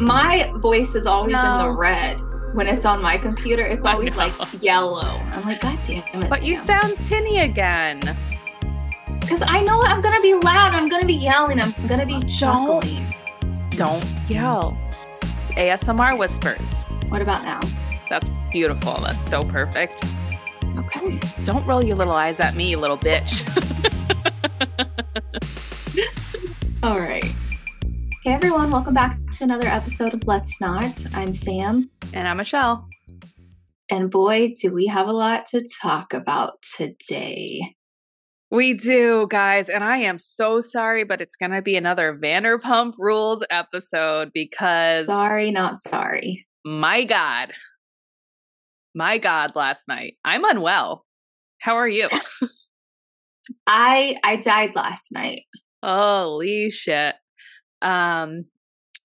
my voice is always No. in the red. When it's on my computer, it's always like yellow. I'm like, God damn it. But you sound tinny again. Because I know I'm going to be loud. I'm going to be yelling. I'm going to be chuckling. Don't yell. ASMR whispers. What about now? That's beautiful. That's so perfect. Okay. Don't roll your little eyes at me, you little bitch. All right. Hey, everyone. Welcome back to another episode of Let's Not. I'm Sam. and I'm Michelle. And boy, do we have a lot to talk about today. We do, guys. And I am so sorry, but it's going to be another Vanderpump Rules episode because Sorry, not sorry. my God, my God, last night, I'm unwell. How are you? I I died last night. Holy shit. Um,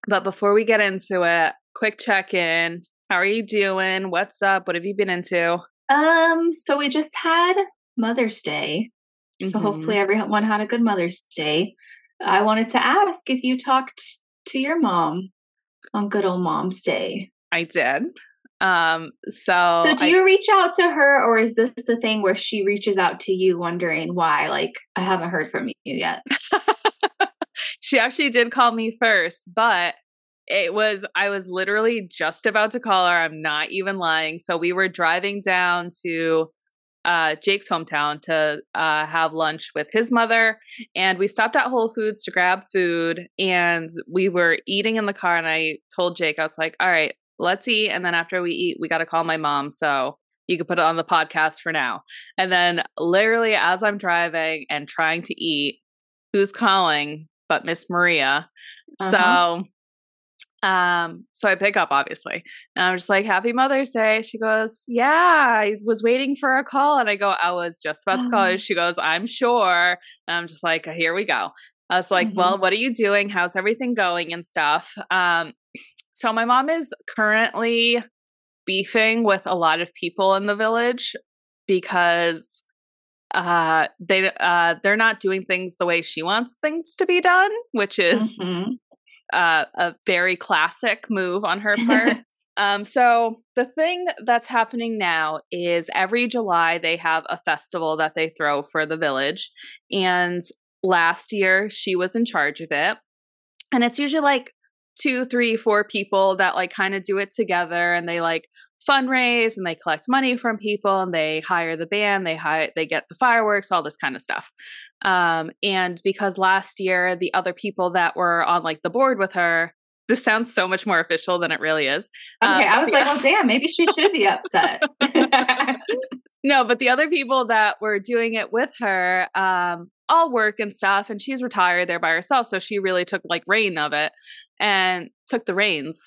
but before we get into it, quick check in. How are you doing? What's up? What have you been into? Um, so we just had Mother's Day. So Mhm. hopefully everyone had a good Mother's Day. I wanted to ask if you talked to your mom on good old Mom's Day. I did. Um, so, so do I- you reach out to her or is this a thing where she reaches out to you wondering why like I haven't heard from you yet? she actually did call me first, but it was I was literally just about to call her. I'm not even lying. So we were driving down to uh, Jake's hometown to uh, have lunch with his mother, and we stopped at Whole Foods to grab food. And we were eating in the car, and I told Jake, I was like, "All right, let's eat, and then after we eat, we got to call my mom." So you could put it on the podcast for now. And then, literally, as I'm driving and trying to eat, who's calling but Miss Maria? Uh-huh. So, um, so I pick up obviously, and I'm just like, "Happy Mother's Day." She goes, "Yeah, I was waiting for a call," and I go, "I was just about to call you." She goes, "I'm sure," and I'm just like, "Here we go." I was like, Mhm. "Well, what are you doing? How's everything going and stuff?" Um, so my mom is currently beefing with a lot of people in the village because uh they uh they're not doing things the way she wants things to be done which is Mhm. uh, a very classic move on her part um so the thing that's happening now is every july they have a festival that they throw for the village and last year she was in charge of it and it's usually like two three four people that like kind of do it together and they like fundraise and they collect money from people and they hire the band they hire they get the fireworks all this kind of stuff. Um and because last year the other people that were on like the board with her this sounds so much more official than it really is. Um, Okay, I was the- like, well, damn, maybe she should be upset. no, but the other people that were doing it with her um all work and stuff and she's retired there by herself so she really took like reign of it and took the reins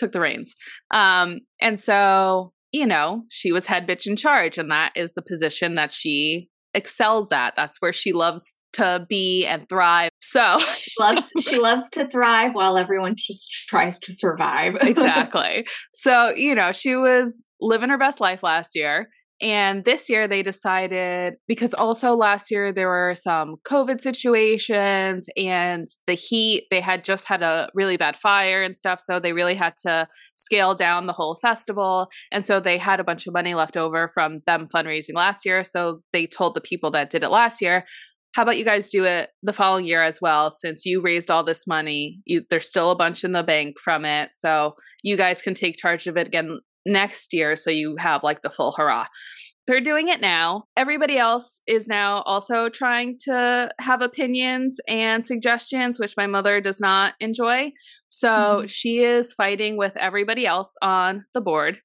took the reins um and so you know she was head bitch in charge and that is the position that she excels at that's where she loves to be and thrive so she loves she loves to thrive while everyone just tries to survive. exactly. So, you know, she was living her best life last year. And this year they decided because also last year there were some COVID situations and the heat, they had just had a really bad fire and stuff. So they really had to scale down the whole festival. And so they had a bunch of money left over from them fundraising last year. So they told the people that did it last year, how about you guys do it the following year as well since you raised all this money you, there's still a bunch in the bank from it so you guys can take charge of it again next year so you have like the full hurrah. They're doing it now. Everybody else is now also trying to have opinions and suggestions which my mother does not enjoy. So Mhm. she is fighting with everybody else on the board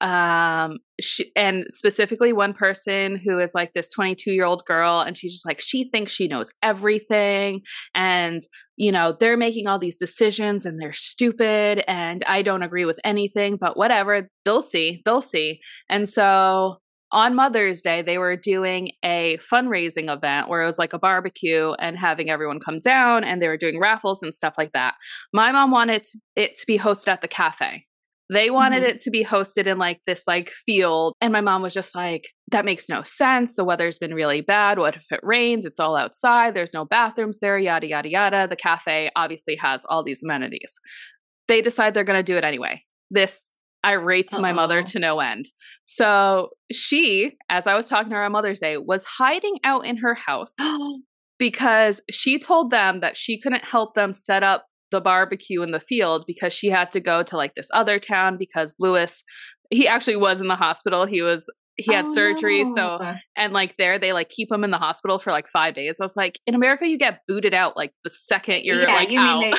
um she, and specifically one person who is like this 22 year old girl and she's just like she thinks she knows everything and you know they're making all these decisions and they're stupid and i don't agree with anything but whatever they'll see they'll see and so on Mother's Day, they were doing a fundraising event where it was like a barbecue and having everyone come down and they were doing raffles and stuff like that. My mom wanted it to be hosted at the cafe. They wanted mm-hmm. it to be hosted in like this like field. And my mom was just like, that makes no sense. The weather's been really bad. What if it rains? It's all outside. There's no bathrooms there, yada, yada, yada. The cafe obviously has all these amenities. They decide they're going to do it anyway. This irates Uh-oh. my mother to no end. So she, as I was talking to her on Mother's Day, was hiding out in her house because she told them that she couldn't help them set up the barbecue in the field because she had to go to like this other town because Lewis he actually was in the hospital. He was he had oh, surgery so and like there they like keep him in the hospital for like five days i was like in america you get booted out like the second you're yeah, like you out. mean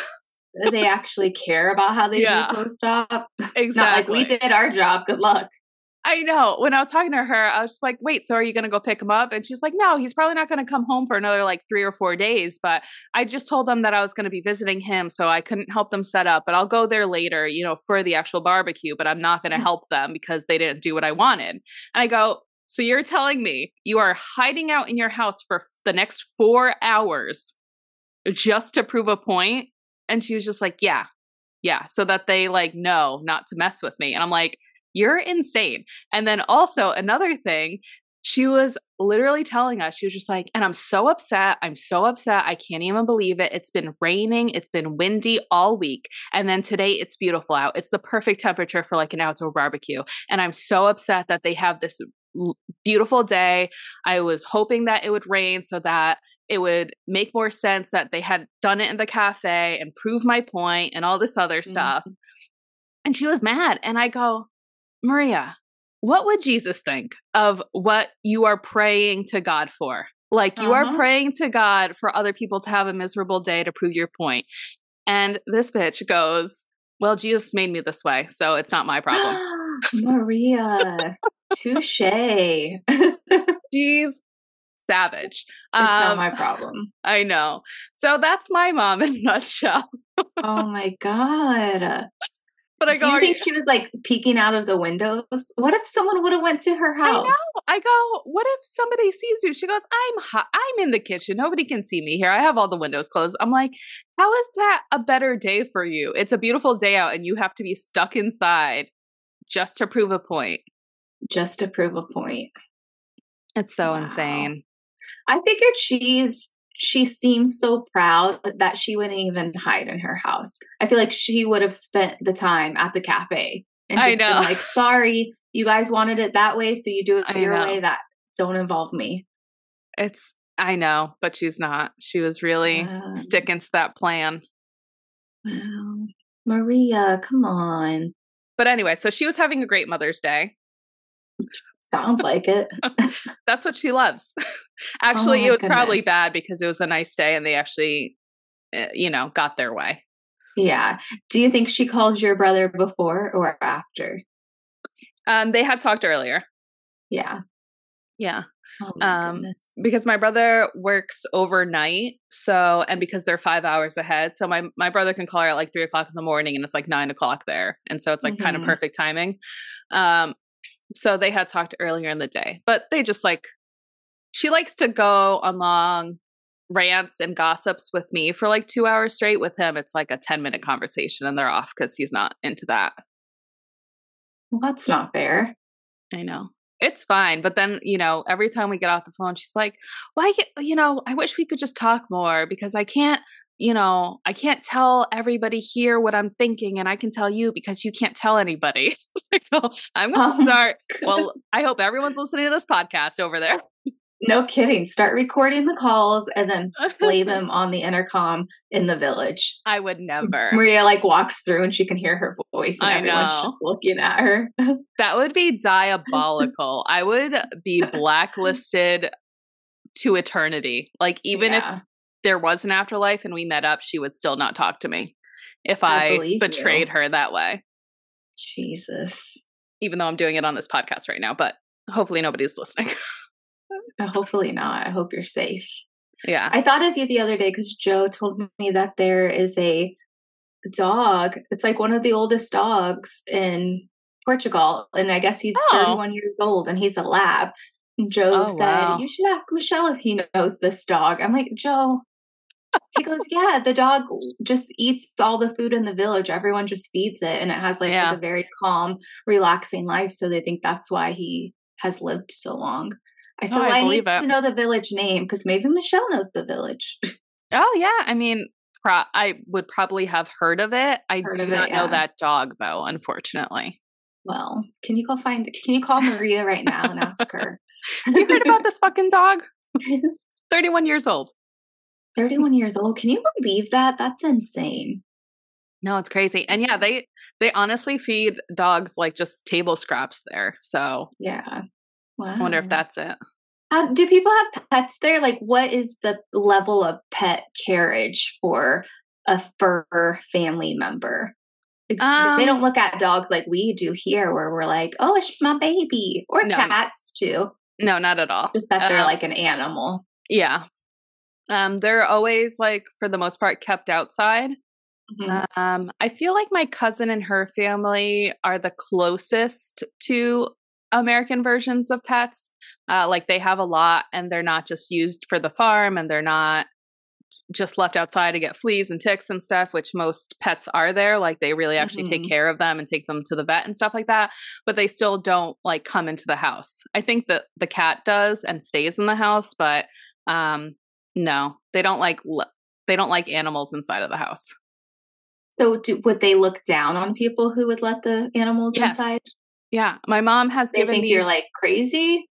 they, they actually care about how they yeah. do post-op exactly Not like we did our job good luck I know. When I was talking to her, I was just like, wait, so are you going to go pick him up? And she's like, no, he's probably not going to come home for another like three or four days. But I just told them that I was going to be visiting him. So I couldn't help them set up, but I'll go there later, you know, for the actual barbecue. But I'm not going to mm. help them because they didn't do what I wanted. And I go, so you're telling me you are hiding out in your house for the next four hours just to prove a point? And she was just like, yeah, yeah. So that they like know not to mess with me. And I'm like, you're insane. And then also another thing, she was literally telling us, she was just like, and I'm so upset. I'm so upset. I can't even believe it. It's been raining. It's been windy all week. And then today it's beautiful out. It's the perfect temperature for like an outdoor barbecue. And I'm so upset that they have this beautiful day. I was hoping that it would rain so that it would make more sense that they had done it in the cafe and prove my point and all this other stuff. Mm-hmm. And she was mad. And I go, Maria, what would Jesus think of what you are praying to God for? Like you uh-huh. are praying to God for other people to have a miserable day to prove your point. And this bitch goes, Well, Jesus made me this way, so it's not my problem. Maria, touche. She's savage. It's um, not my problem. I know. So that's my mom in a nutshell. oh my God. But I go, Do you think she was like peeking out of the windows? What if someone would have went to her house? I know. I go, what if somebody sees you? She goes, I'm hot. I'm in the kitchen. Nobody can see me here. I have all the windows closed. I'm like, how is that a better day for you? It's a beautiful day out, and you have to be stuck inside just to prove a point. Just to prove a point. It's so wow. insane. I figured she's she seems so proud that she wouldn't even hide in her house. I feel like she would have spent the time at the cafe and just been like, sorry, you guys wanted it that way, so you do it your way that don't involve me. It's I know, but she's not. She was really um, sticking to that plan. Wow. Maria, come on. But anyway, so she was having a great Mother's Day. Sounds like it. That's what she loves. actually, oh it was goodness. probably bad because it was a nice day and they actually, eh, you know, got their way. Yeah. Do you think she called your brother before or after? Um, they had talked earlier. Yeah. Yeah. Oh um, because my brother works overnight, so and because they're five hours ahead, so my my brother can call her at like three o'clock in the morning, and it's like nine o'clock there, and so it's like mm-hmm. kind of perfect timing. Um, so they had talked earlier in the day, but they just like, she likes to go on long rants and gossips with me for like two hours straight. With him, it's like a 10 minute conversation and they're off because he's not into that. Well, that's not fair. I know. It's fine. But then, you know, every time we get off the phone, she's like, why, you know, I wish we could just talk more because I can't you know, I can't tell everybody here what I'm thinking, and I can tell you because you can't tell anybody. I'm going to start. Well, I hope everyone's listening to this podcast over there. No kidding. Start recording the calls and then play them on the intercom in the village. I would never. Maria like walks through and she can hear her voice and I everyone's know. just looking at her. that would be diabolical. I would be blacklisted to eternity. Like even yeah. if there was an afterlife and we met up, she would still not talk to me if I, I betrayed you. her that way. Jesus. Even though I'm doing it on this podcast right now, but hopefully nobody's listening. Uh, hopefully not. I hope you're safe. Yeah. I thought of you the other day because Joe told me that there is a dog. It's like one of the oldest dogs in Portugal. And I guess he's oh. 31 years old and he's a lab. And Joe oh, said, wow. You should ask Michelle if he knows this dog. I'm like, Joe, he goes, Yeah, the dog just eats all the food in the village. Everyone just feeds it. And it has like, yeah. like a very calm, relaxing life. So they think that's why he has lived so long. I said, oh, well, I, I need it. to know the village name because maybe Michelle knows the village. Oh, yeah. I mean, pro- I would probably have heard of it. I heard do not it, yeah. know that dog, though, unfortunately. Well, can you go find, can you call Maria right now and ask her? Have you heard about this fucking dog? 31 years old. 31 years old. Can you believe that? That's insane. No, it's crazy. And yeah, they they honestly feed dogs like just table scraps there. So Yeah. Wow. I wonder if that's it. Um, do people have pets there? Like what is the level of pet carriage for a fur family member? Um, they don't look at dogs like we do here, where we're like, "Oh, it's my baby," or no, cats too. No, not at all. Just that they're uh, like an animal. Yeah, um, they're always like, for the most part, kept outside. Mm-hmm. Um, I feel like my cousin and her family are the closest to American versions of pets. Uh, like they have a lot, and they're not just used for the farm, and they're not just left outside to get fleas and ticks and stuff, which most pets are there. Like they really actually mm-hmm. take care of them and take them to the vet and stuff like that. But they still don't like come into the house. I think that the cat does and stays in the house, but um, no, they don't like they don't like animals inside of the house. So, do, would they look down on people who would let the animals yes. inside? Yeah, my mom has they given think me. You're like crazy.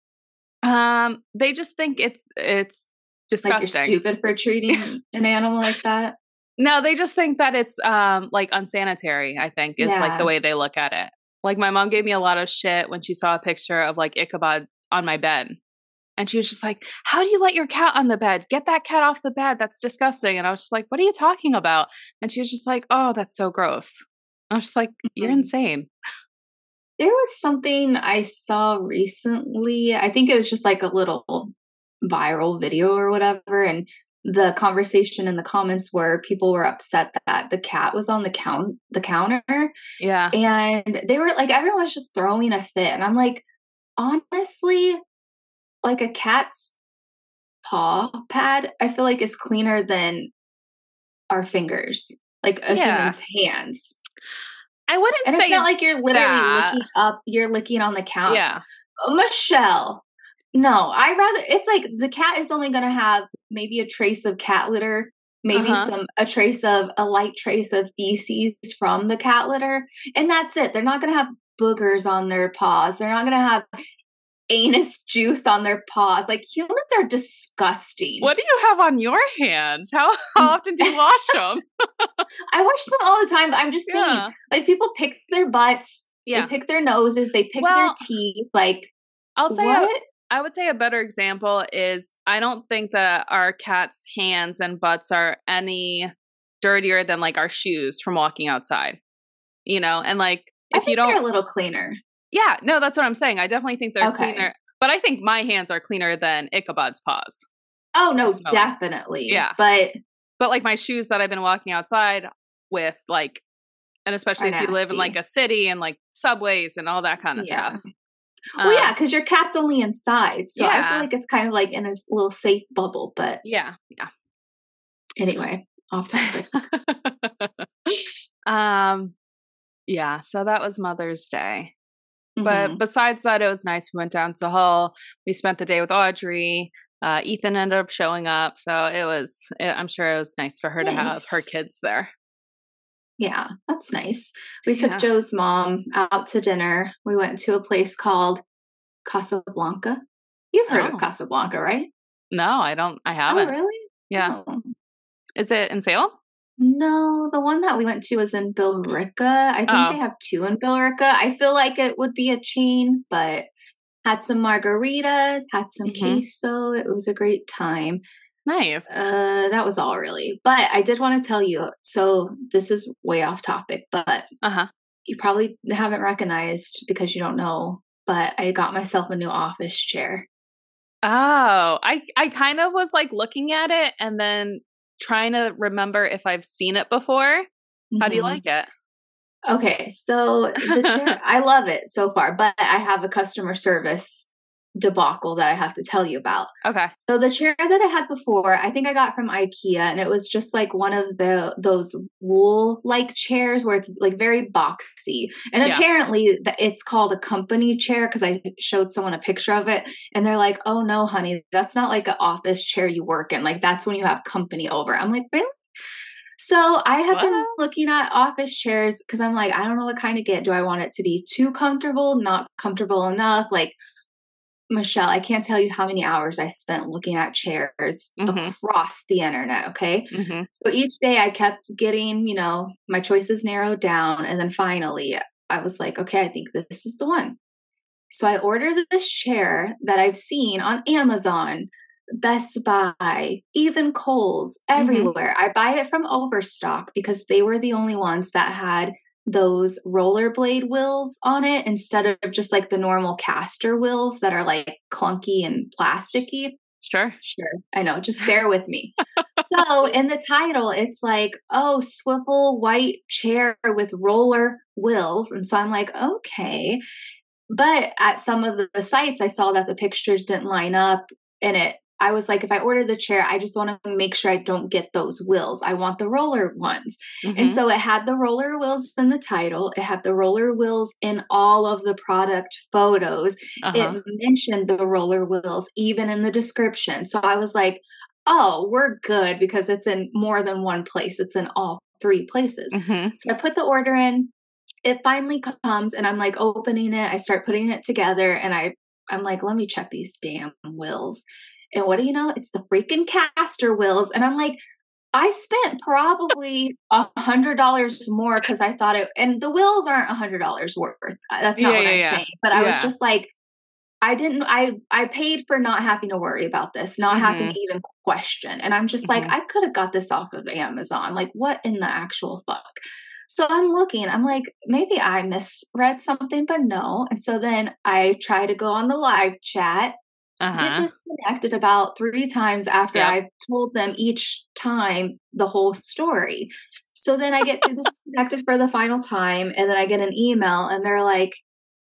Um, they just think it's it's disgusting. Like you're stupid for treating an animal like that. No, they just think that it's um like unsanitary. I think It's yeah. like the way they look at it. Like my mom gave me a lot of shit when she saw a picture of like Ichabod on my bed, and she was just like, How do you let your cat on the bed? Get that cat off the bed. That's disgusting. And I was just like, What are you talking about? And she was just like, Oh, that's so gross. I was just like, You're mm-hmm. insane. There was something I saw recently. I think it was just like a little viral video or whatever. And the conversation in the comments were people were upset that the cat was on the count the counter. Yeah. And they were like everyone's just throwing a fit. And I'm like, honestly, like a cat's paw pad, I feel like is cleaner than our fingers, like a yeah. human's hands. I wouldn't and say it's not like you're literally that. licking up, you're licking on the counter. Yeah. Michelle. No, I rather it's like the cat is only gonna have maybe a trace of cat litter, maybe uh-huh. some a trace of a light trace of feces from the cat litter, and that's it. They're not gonna have boogers on their paws. They're not gonna have anus juice on their paws. Like humans are disgusting. What do you have on your hands? How, how often do you wash them? I wash them all the time. but I'm just yeah. saying, like people pick their butts, yeah. they pick their noses, they pick well, their teeth. Like I'll say what? A, I would say a better example is I don't think that our cat's hands and butts are any dirtier than like our shoes from walking outside. You know, and like if you don't a little cleaner. Yeah, no, that's what I'm saying. I definitely think they're okay. cleaner, but I think my hands are cleaner than Ichabod's paws. Oh no, so, definitely. Yeah, but but like my shoes that I've been walking outside with, like, and especially if nasty. you live in like a city and like subways and all that kind of yeah. stuff. Well, um, yeah, because your cat's only inside, so yeah. I feel like it's kind of like in this little safe bubble. But yeah, yeah. Anyway, off topic. um, yeah. So that was Mother's Day. But mm-hmm. besides that, it was nice. We went down to Hull. We spent the day with Audrey. Uh, Ethan ended up showing up, so it was. It, I'm sure it was nice for her nice. to have her kids there. Yeah, that's nice. We took. Joe's mom out to dinner. We went to a place called Casablanca. You've heard oh. of Casablanca, right? No, I don't. I oh, haven't. Oh, really? Yeah. Oh. Is it in Salem? No, the one that we went to was in Billerica. I think oh. they have two in Billerica. I feel like it would be a chain, but had some margaritas, had some mm-hmm. queso. It was a great time. Nice. Uh, that was all really. But I did want to tell you. So this is way off topic, but uh-huh. you probably haven't recognized because you don't know. But I got myself a new office chair. Oh, I I kind of was like looking at it and then trying to remember if I've seen it before. How do you mm-hmm. like it? Okay, so the chair, I love it so far, but I have a customer service debacle that I have to tell you about. Okay. So the chair that I had before, I think I got from IKEA and it was just like one of the those wool like chairs where it's like very boxy. And yeah. apparently it's called a company chair cuz I showed someone a picture of it and they're like, "Oh no, honey, that's not like an office chair you work in. Like that's when you have company over." I'm like, "Really?" So I have what? been looking at office chairs because I'm like, I don't know what kind to get. Do I want it to be too comfortable, not comfortable enough? Like, Michelle, I can't tell you how many hours I spent looking at chairs mm-hmm. across the internet. Okay. Mm-hmm. So each day I kept getting, you know, my choices narrowed down. And then finally I was like, okay, I think this is the one. So I ordered this chair that I've seen on Amazon, Best Buy, even Kohl's, mm-hmm. everywhere. Mm-hmm. I buy it from Overstock because they were the only ones that had those rollerblade wheels on it instead of just like the normal caster wheels that are like clunky and plasticky. Sure. Sure. I know. Just bear with me. so in the title, it's like, oh, swivel white chair with roller wheels. And so I'm like, okay. But at some of the sites, I saw that the pictures didn't line up and it I was like, if I order the chair, I just want to make sure I don't get those wheels. I want the roller ones. Mm-hmm. And so it had the roller wheels in the title, it had the roller wheels in all of the product photos. Uh-huh. It mentioned the roller wheels even in the description. So I was like, oh, we're good because it's in more than one place, it's in all three places. Mm-hmm. So I put the order in. It finally comes and I'm like opening it. I start putting it together and I I'm like, let me check these damn wheels. And what do you know? It's the freaking caster wheels. And I'm like, I spent probably a hundred dollars more because I thought it, and the wheels aren't a hundred dollars worth. That's not yeah, what yeah, I'm yeah. saying. But I was just like, I didn't. I I paid for not having to worry about this, not mm-hmm. having to even question. And I'm just mm-hmm. like, I could have got this off of Amazon. Like, what in the actual fuck? So I'm looking, I'm like, maybe I misread something, but no. And so then I try to go on the live chat uh-huh. get disconnected about three times after yep. I've told them each time the whole story. So then I get disconnected for the final time, and then I get an email, and they're like,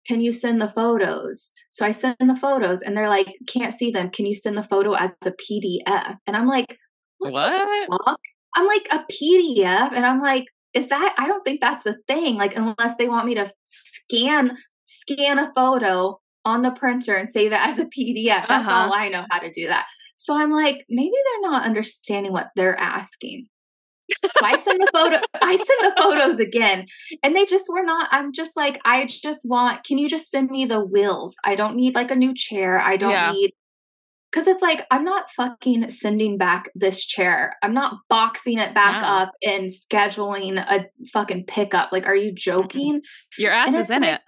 "Can you send the photos?" So I send the photos, and they're like, "Can't see them. Can you send the photo as a PDF?" And I'm like, "What?" what? I'm like a PDF, and I'm like, "Is that? I don't think that's a thing. Like unless they want me to scan." scan a photo on the printer and save it as a PDF. That's uh-huh. all I know how to do that. So I'm like, maybe they're not understanding what they're asking. so I send the photo, I send the photos again, and they just were not. I'm just like, I just want. Can you just send me the wheels? I don't need like a new chair. I don't yeah. need because it's like I'm not fucking sending back this chair. I'm not boxing it back no. up and scheduling a fucking pickup. Like, are you joking? Your ass is in like, it.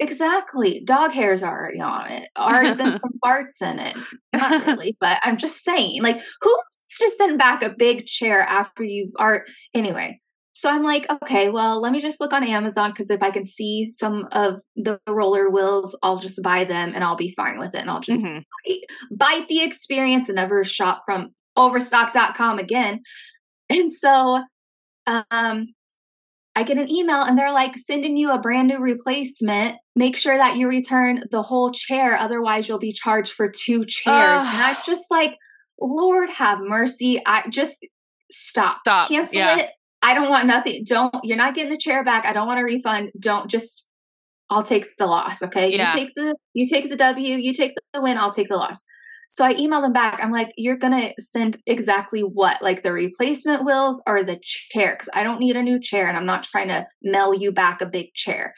Exactly. Dog hair's already on it. Already been some farts in it. Not really, but I'm just saying, like, who wants to send back a big chair after you are anyway? So I'm like, okay, well, let me just look on Amazon because if I can see some of the roller wheels, I'll just buy them and I'll be fine with it. And I'll just mm-hmm. bite, bite the experience and never shop from overstock.com again. And so um I get an email and they're like sending you a brand new replacement. Make sure that you return the whole chair, otherwise you'll be charged for two chairs. and I'm just like, Lord have mercy. I just stop. Stop. Cancel yeah. it. I don't want nothing. Don't you're not getting the chair back. I don't want a refund. Don't just I'll take the loss. Okay. Yeah. You take the you take the W, you take the win, I'll take the loss. So I email them back. I'm like, you're going to send exactly what? Like the replacement wheels or the chair? Because I don't need a new chair and I'm not trying to mail you back a big chair.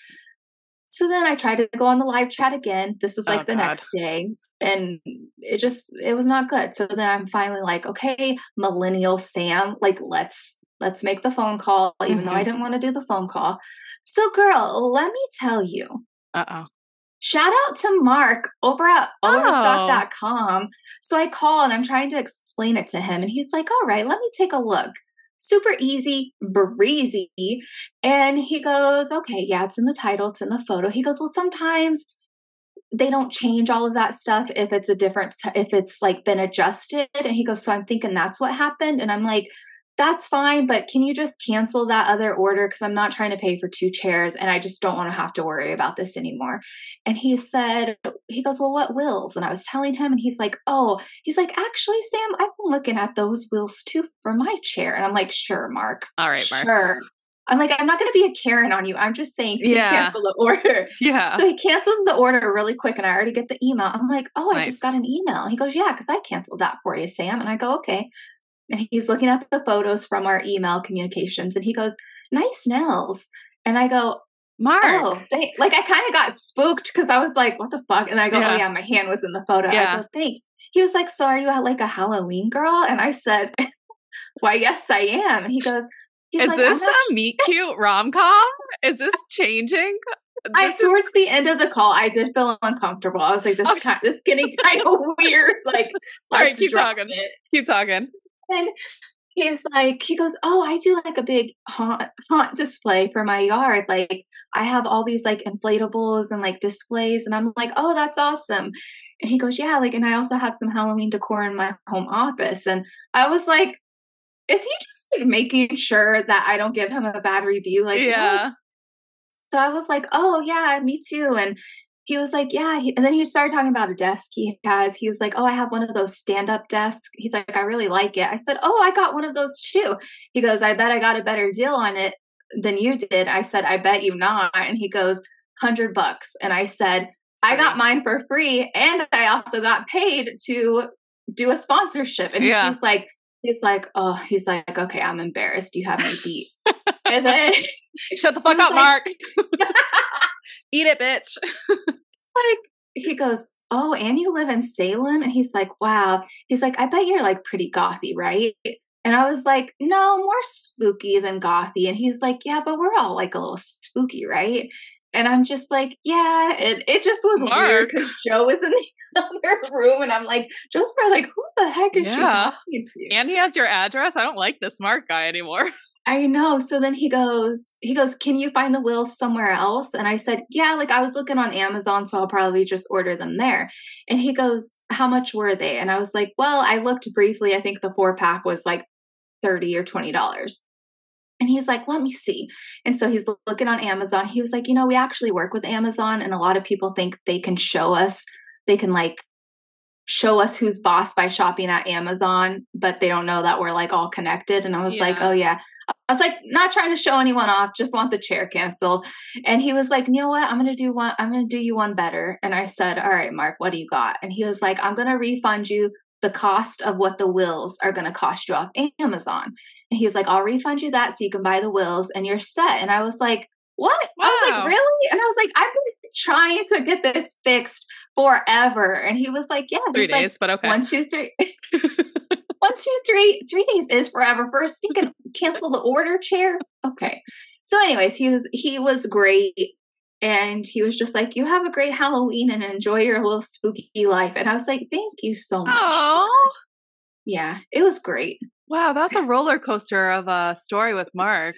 So then I tried to go on the live chat again. This was like oh, the God. next day. And it just it was not good. So then I'm finally like, okay, millennial Sam, like let's let's make the phone call, even mm-hmm. though I mm-hmm. didn't want to do the phone call. So girl, let me tell you. Uh-oh shout out to Mark over at oh. overstock.com. So I call and I'm trying to explain it to him, and he's like, All right, let me take a look. Super easy, breezy. And he goes, Okay, yeah, it's in the title, it's in the photo. He goes, Well, sometimes they don't change all of that stuff if it's a different, if it's like been adjusted. And he goes, So I'm thinking that's what happened. And I'm like, that's fine, but can you just cancel that other order? Because I'm not trying to pay for two chairs and I just don't want to have to worry about this anymore. And he said, he goes, Well, what wills? And I was telling him, and he's like, Oh, he's like, Actually, Sam, I've been looking at those wills too for my chair. And I'm like, Sure, Mark. All right, Mark. Sure. I'm like, I'm not going to be a Karen on you. I'm just saying, yeah. cancel the order. Yeah. So he cancels the order really quick, and I already get the email. I'm like, oh, nice. I just got an email. He goes, yeah, because I canceled that for you, Sam. And I go, okay. And he's looking at the photos from our email communications, and he goes, nice nails. And I go, Mark. Oh, like I kind of got spooked because I was like, what the fuck? And I go, oh, yeah. oh yeah, my hand was in the photo. Yeah. I go, thanks. He was like, so are you at like a Halloween girl? And I said, why, yes, I am. And he goes, He's Is like, this a meet cute rom com? Is this changing? This I towards is- the end of the call, I did feel uncomfortable. I was like, "This okay. kind, this getting kind of weird." Like, all right, keep talking. It. Keep talking. And he's like, he goes, "Oh, I do like a big haunt haunt display for my yard. Like, I have all these like inflatables and like displays." And I'm like, "Oh, that's awesome." And he goes, "Yeah, like, and I also have some Halloween decor in my home office." And I was like, is he just like making sure that I don't give him a bad review? Like, yeah. So I was like, oh, yeah, me too. And he was like, yeah. and then he started talking about a desk he has. He was like, oh, I have one of those stand up desks. He's like, I really like it. I said, oh, I got one of those too. He goes, I bet I got a better deal on it than you did. I said, I bet you not. And he goes, 100 bucks. And I said, I got mine for free and I also got paid to do a sponsorship. And yeah. he's like, He's like, oh, he's like, okay, I'm embarrassed. You have me beat. and then shut the fuck up, like, Mark. Eat it, bitch. like he goes, oh, and you live in Salem, and he's like, wow. He's like, I bet you're like pretty gothy, right? And I was like, no, more spooky than gothy. And he's like, yeah, but we're all like a little spooky, right? And I'm just like, yeah. And it just was Mark. weird because Joe was in the other room, and I'm like, Joe's probably like, who the heck is yeah. she talking to? And he has your address. I don't like this Mark guy anymore. I know. So then he goes, he goes, Can you find the wills somewhere else? And I said, Yeah, like I was looking on Amazon, so I'll probably just order them there. And he goes, How much were they? And I was like, Well, I looked briefly. I think the four pack was like 30 or $20. And he's like, let me see. And so he's looking on Amazon. He was like, you know, we actually work with Amazon, and a lot of people think they can show us, they can like show us who's boss by shopping at Amazon, but they don't know that we're like all connected. And I was yeah. like, oh, yeah. I was like, not trying to show anyone off, just want the chair canceled. And he was like, you know what? I'm going to do one, I'm going to do you one better. And I said, all right, Mark, what do you got? And he was like, I'm going to refund you the cost of what the wills are going to cost you off Amazon. And he was like, I'll refund you that so you can buy the wills and you're set. And I was like, what? Wow. I was like, really? And I was like, I've been trying to get this fixed forever. And he was like, yeah, three days, like but okay. One, two, three. one, two, three. Three days is forever. First, you can cancel the order chair. Okay. So, anyways, he was he was great and he was just like, "You have a great Halloween and enjoy your little spooky life." And I was like, "Thank you so much." Oh, yeah, it was great. Wow, that's a roller coaster of a story with Mark.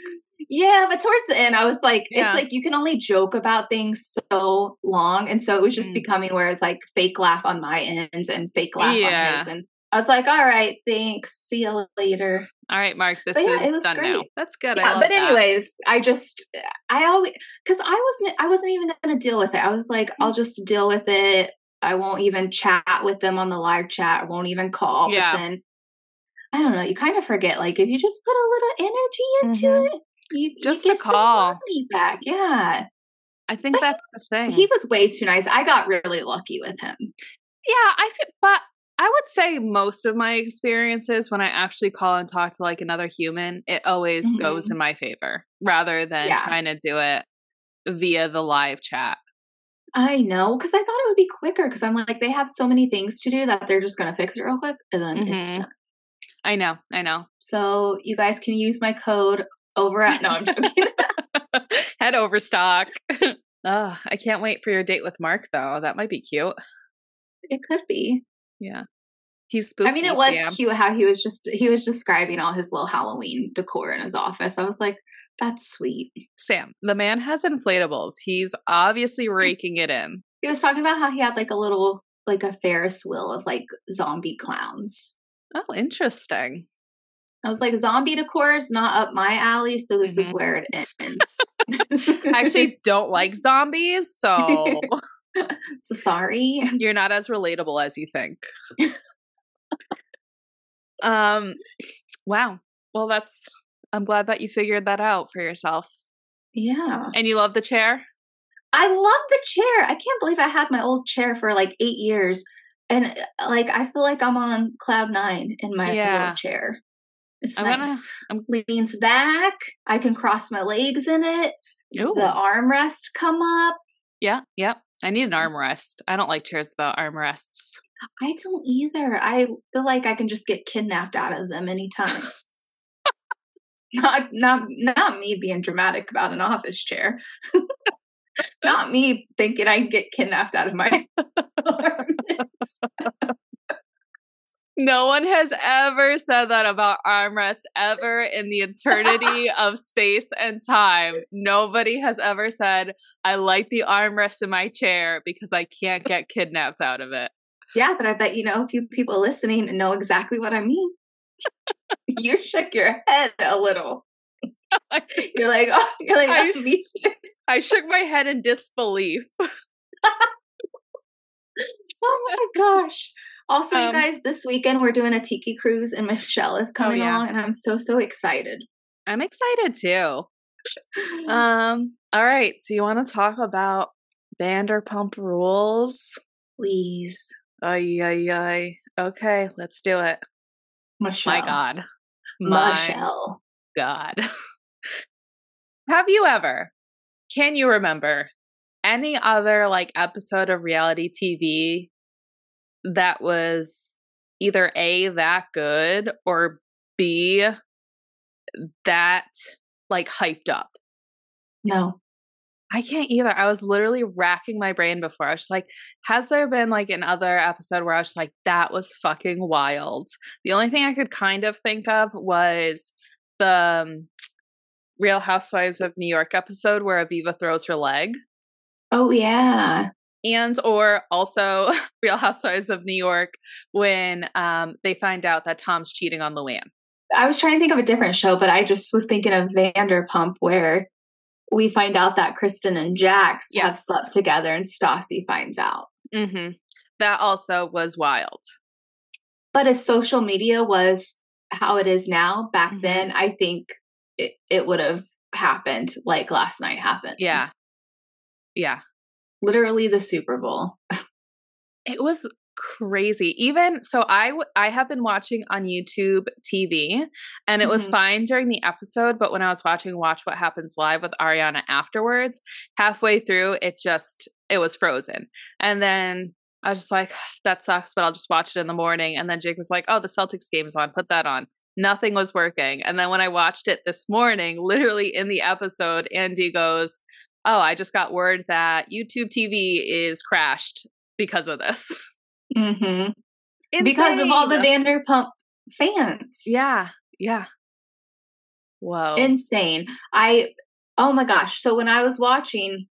Yeah, but towards the end, I was like, yeah. it's like you can only joke about things so long, and so it was just mm. becoming where it's like fake laugh on my end and fake laugh yeah. on his, and I was like, all right, thanks. See you later. All right, Mark. This yeah, is done great. now. That's good. Yeah, but anyways, that. I just I always because I wasn't I wasn't even gonna deal with it. I was like, I'll just deal with it. I won't even chat with them on the live chat. I won't even call. Yeah. But then I don't know. You kind of forget. Like if you just put a little energy into mm-hmm. it, you just you a call back. Yeah. I think but that's the thing. He was way too nice. I got really lucky with him. Yeah, I feel, but I would say most of my experiences when I actually call and talk to like another human, it always mm-hmm. goes in my favor rather than yeah. trying to do it via the live chat. I know because I thought it would be quicker because I'm like they have so many things to do that they're just gonna fix it real quick and then mm-hmm. it's done. I know, I know. So you guys can use my code over at no, I'm joking. Head overstock. oh, I can't wait for your date with Mark though. That might be cute. It could be. Yeah. He's spooky. I mean, it was Sam. cute how he was just he was describing all his little Halloween decor in his office. I was like, that's sweet. Sam, the man has inflatables. He's obviously raking it in. He was talking about how he had like a little like a Ferris wheel of like zombie clowns. Oh, interesting. I was like, zombie decor is not up my alley, so this mm-hmm. is where it ends. I actually don't like zombies, so so sorry. You're not as relatable as you think. um wow. Well, that's I'm glad that you figured that out for yourself. Yeah. And you love the chair? I love the chair. I can't believe I had my old chair for like 8 years and uh, like I feel like I'm on cloud 9 in my yeah. chair. It's I'm nice. Gonna, I'm leans back. I can cross my legs in it. Ooh. The armrest come up. Yeah, yeah. I need an armrest. I don't like chairs without armrests. I don't either. I feel like I can just get kidnapped out of them anytime. not not not me being dramatic about an office chair. not me thinking I get kidnapped out of my No one has ever said that about armrests ever in the eternity of space and time. Nobody has ever said, I like the armrest in my chair because I can't get kidnapped out of it. Yeah, but I bet you know a few people listening know exactly what I mean. you shook your head a little. you're like, oh, you're like, I, oh, me too. I shook my head in disbelief. oh my gosh. Also, um, you guys, this weekend we're doing a tiki cruise and Michelle is oh, coming oh, yeah. along and I'm so so excited. I'm excited too. um, all right. So you want to talk about Vanderpump rules? Please. Ay ay ay. Okay, let's do it. Michelle. My God. My Michelle. God. Have you ever, can you remember any other like episode of reality TV that was either A, that good, or B, that like hyped up? No. I can't either. I was literally racking my brain before. I was like, has there been like another episode where I was like, that was fucking wild? The only thing I could kind of think of was the um, Real Housewives of New York episode where Aviva throws her leg. Oh, yeah and or also Real Housewives of New York when um, they find out that Tom's cheating on Luann. I was trying to think of a different show, but I just was thinking of Vanderpump where we find out that Kristen and Jax yes. have slept together and Stassi finds out. Mm-hmm. That also was wild. But if social media was how it is now, back mm-hmm. then, I think it, it would have happened like last night happened. Yeah. Yeah literally the Super Bowl. it was crazy. Even so I I have been watching on YouTube TV and it mm-hmm. was fine during the episode, but when I was watching Watch What Happens Live with Ariana afterwards, halfway through it just it was frozen. And then I was just like, that sucks, but I'll just watch it in the morning. And then Jake was like, oh, the Celtics game is on. Put that on. Nothing was working. And then when I watched it this morning, literally in the episode, Andy goes, oh, I just got word that YouTube TV is crashed because of this. Mm-hmm. Because of all the Vanderpump fans. Yeah. Yeah. Whoa. Insane. I, oh my gosh. So when I was watching,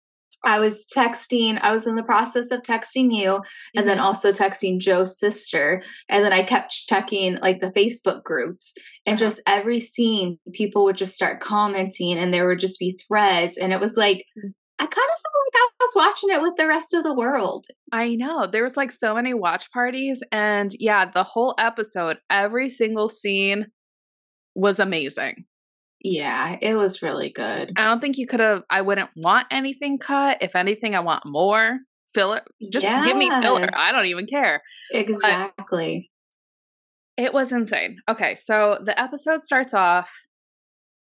I was texting, I was in the process of texting you mm-hmm. and then mm-hmm. also texting Joe's sister. And then I kept checking like the Facebook groups and uh-huh. just every scene, people would just start commenting and there would just be threads. And it was like, mm. I kind of felt like I was watching it with the rest of the world. I know. There was like so many watch parties. And yeah, the whole episode, every single scene was amazing. Yeah, it was really good. I don't think you could have. I wouldn't want anything cut. If anything, I want more filler. Just yeah. give me filler. I don't even care. Exactly. But it was insane. Okay, so the episode starts off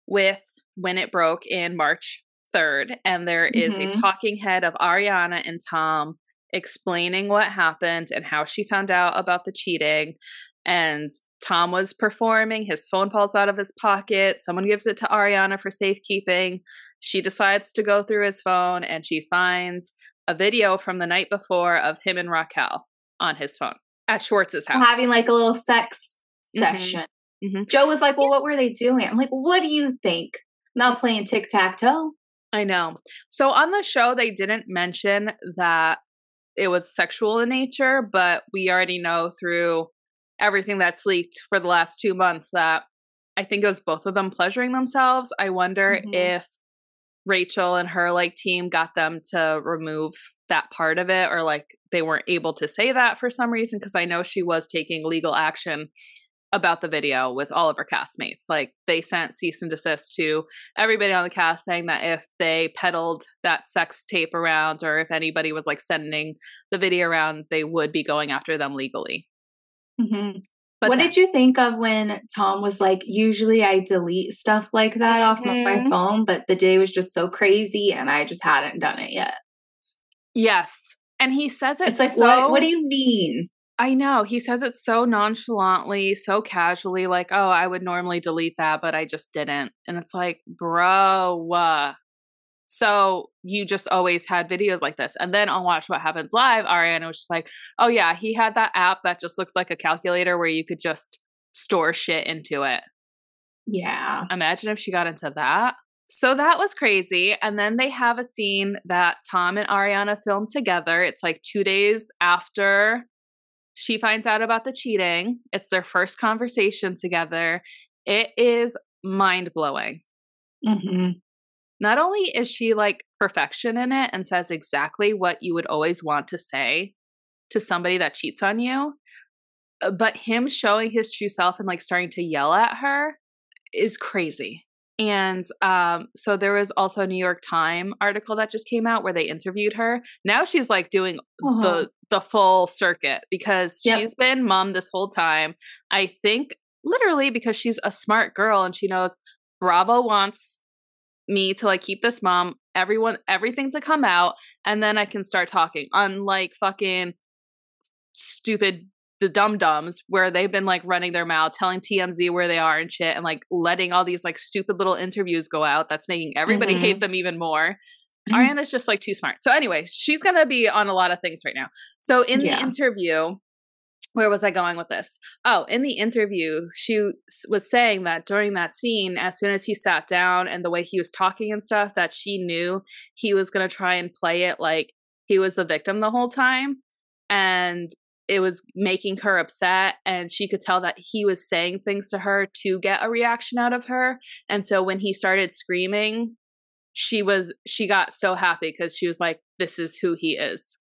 with when it broke in March 3rd, and there is mm-hmm. a talking head of Ariana and Tom explaining what happened and how she found out about the cheating. And Tom was performing, his phone falls out of his pocket. Someone gives it to Ariana for safekeeping. She decides to go through his phone and she finds a video from the night before of him and Raquel on his phone at Schwartz's house. Having like a little sex mm-hmm. session. Mm-hmm. Joe was like, Well, what were they doing? I'm like, What do you think? Not playing tic tac toe. I know. So on the show, they didn't mention that it was sexual in nature, but we already know through everything that's leaked for the last two months that I think it was both of them pleasuring themselves. I wonder mm-hmm. if Rachel and her like team got them to remove that part of it or like they weren't able to say that for some reason because I know she was taking legal action about the video with all of her castmates. Like they sent cease and desist to everybody on the cast saying that if they peddled that sex tape around or if anybody was like sending the video around, they would be going after them legally. Mm-hmm. But what then, did you think of when Tom was like, usually I delete stuff like that off mm-hmm. my phone, but the day was just so crazy and I just hadn't done it yet? Yes. And he says it It's like, so, what, what do you mean? I know. He says it so nonchalantly, so casually, like, oh, I would normally delete that, but I just didn't. And it's like, bro, uh, so you just always had videos like this. And then on Watch What Happens Live, Ariana was just like, oh, yeah, he had that app that just looks like a calculator where you could just store shit into it. Yeah. Imagine if she got into that. So that was crazy. And then they have a scene that Tom and Ariana filmed together. It's like two days after she finds out about the cheating. It's their first conversation together. It is mind blowing. Mm-hmm. Not only is she like perfection in it and says exactly what you would always want to say to somebody that cheats on you, uh, but him showing his true self and like starting to yell at her is crazy. And um, so there was also a New York Times article that just came out where they interviewed her. Now she's like doing uh-huh. the the full circuit because yep. she's been mom this whole time. I think literally because she's a smart girl and she knows Bravo wants me to like keep this mom, everyone, everything to come out, and then I can start talking. Unlike fucking stupid the dum dums where they've been like running their mouth, telling TMZ where they are and shit, and like letting all these like stupid little interviews go out. That's making everybody mm-hmm. hate them even more. Mm-hmm. Ariana's just like too smart. So anyway, she's gonna be on a lot of things right now. So in yeah. the interview, where was I going with this? Oh, in the interview, she was saying that during that scene, as soon as he sat down and the way he was talking and stuff, that she knew he was going to try and play it like he was the victim the whole time. And it was making her upset. And she could tell that he was saying things to her to get a reaction out of her. And so when he started screaming, she was, she got so happy because she was like, this is who he is.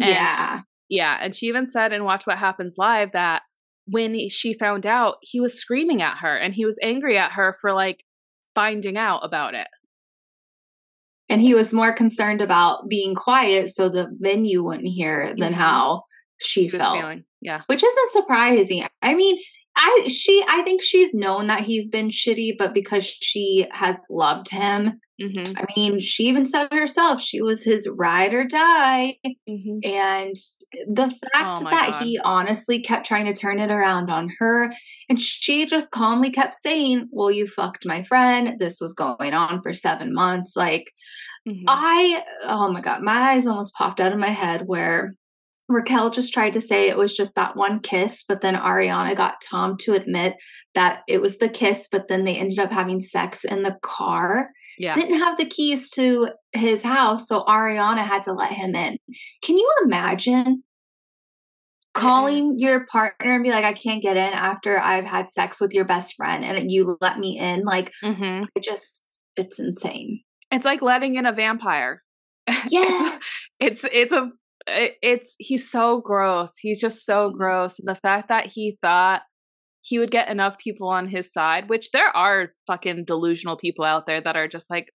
And yeah. Yeah. And she even said in Watch What Happens Live that when she found out, he was screaming at her and he was angry at her for like finding out about it. And he was more concerned about being quiet so the venue wouldn't hear than mm-hmm. how she, she felt. Feeling. Yeah. Which isn't surprising. I mean, I she I think she's known that he's been shitty, but because she has loved him, mm-hmm. I mean, she even said herself she was his ride or die. Mm-hmm. And the fact oh that God. he honestly kept trying to turn it around on her, and she just calmly kept saying, Well, you fucked my friend. This was going on for seven months. Like mm-hmm. I oh my God, my eyes almost popped out of my head where Raquel just tried to say it was just that one kiss, but then Ariana got Tom to admit that it was the kiss, but then they ended up having sex in the car. Yeah. Didn't have the keys to his house, so Ariana had to let him in. Can you imagine calling yes. your partner and be like, I can't get in after I've had sex with your best friend and you let me in? Like, mm-hmm. it just, it's insane. It's like letting in a vampire. Yes. it's, it's, it's a it's he's so gross. He's just so gross. And the fact that he thought he would get enough people on his side, which there are fucking delusional people out there that are just like,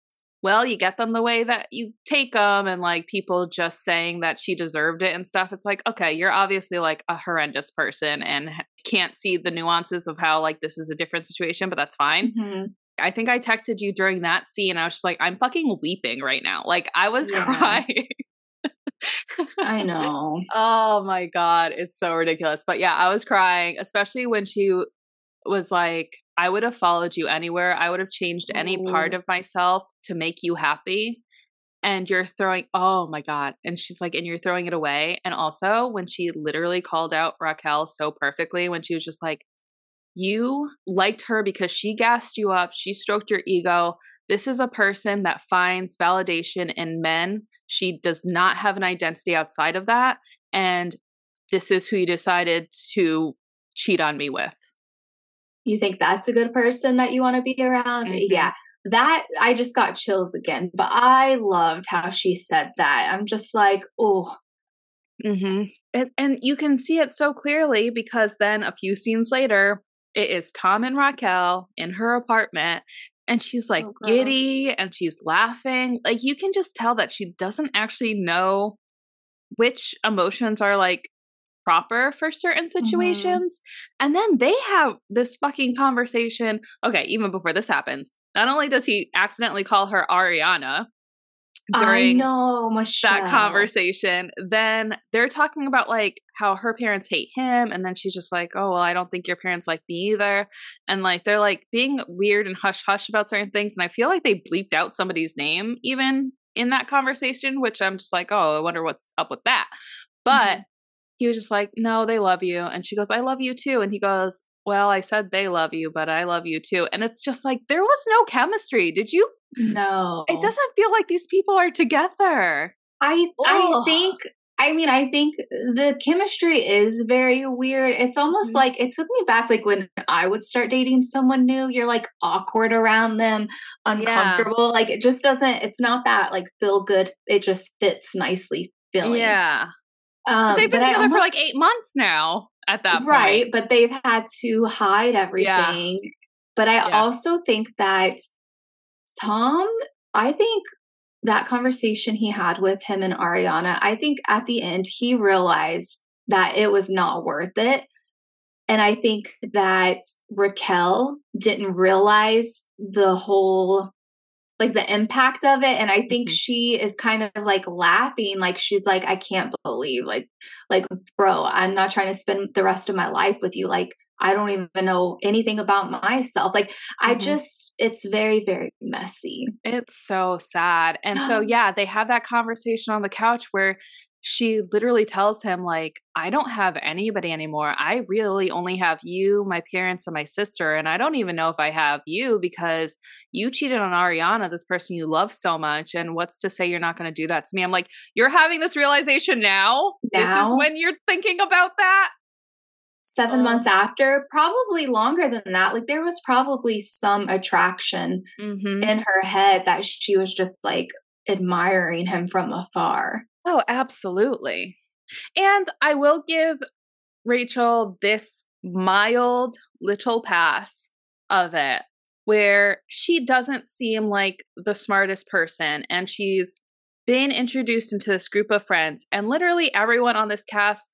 well, you get them the way that you take them, and like people just saying that she deserved it and stuff. It's like, okay, you're obviously like a horrendous person and can't see the nuances of how like this is a different situation, but that's fine. Mm-hmm. I think I texted you during that scene. I was just like, I'm fucking weeping right now. Like I was yeah. crying. I know. oh my god, it's so ridiculous. But yeah, I was crying, especially when she was like, I would have followed you anywhere. I would have changed any part of myself to make you happy. And you're throwing, oh my God. And she's like, and you're throwing it away. And also, when she literally called out Raquel so perfectly, when she was just like, you liked her because she gassed you up, she stroked your ego, this is a person that finds validation in men. She does not have an identity outside of that. And this is who you decided to cheat on me with. you think that's a good person that you want to be around? Mm-hmm. Yeah. That I just got chills again, but I loved how she said that. I'm just like, oh. Mm-hmm. And, and you can see it so clearly because then a few scenes later, it is Tom and Raquel in her apartment and she's like oh, giddy and she's laughing. Like you can just tell that she doesn't actually know which emotions are like proper for certain mm-hmm. situations. Mm-hmm. And then they have this fucking conversation. Okay, even before this happens, not only does he accidentally call her Ariana during know, that conversation, then they're talking about like how her parents hate him. And then she's just like, oh, well, I don't think your parents like me either. And like they're like being weird and hush hush about certain things. And I feel like they bleeped out somebody's name even in that conversation, which I'm just like, oh, I wonder what's up with that. But mm-hmm. he was just like, no, they love you. And she goes, I love you too. And he goes, well, I said they love you, but I love you too. And it's just like, there was no chemistry. Did you? No. It doesn't feel like these people are together. I, I think I mean, I think the chemistry is very weird. It's almost mm-hmm. like it took me back, like when I would start dating someone new, you're like awkward around them, uncomfortable. Yeah. Like it just doesn't, it's not that like feel good. It just fits nicely feeling. Yeah. Um, they've been together almost, for like eight months now at that point. Right. But they've had to hide everything. Yeah. But I yeah. also think that Tom, I think that conversation he had with him and Ariana, I think at the end he realized that it was not worth it. And I think that Raquel didn't realize the whole like the impact of it and i think mm-hmm. she is kind of like laughing like she's like i can't believe like like bro i'm not trying to spend the rest of my life with you like i don't even know anything about myself like mm-hmm. i just it's very very messy it's so sad and so yeah they have that conversation on the couch where she literally tells him like i don't have anybody anymore. I really only have you my parents and my sister and i don't even know if i have you because you cheated on ariana this person you love so much and what's to say you're not going to do that to me? I'm like you're having this realization now, now? this is when you're thinking about that? Seven months after probably longer than that like there was probably some attraction mm-hmm. in her head that she was just like admiring him from afar Oh, absolutely. And I will give Rachel this mild little pass of it where she doesn't seem like the smartest person and she's been introduced into this group of friends and literally everyone on this cast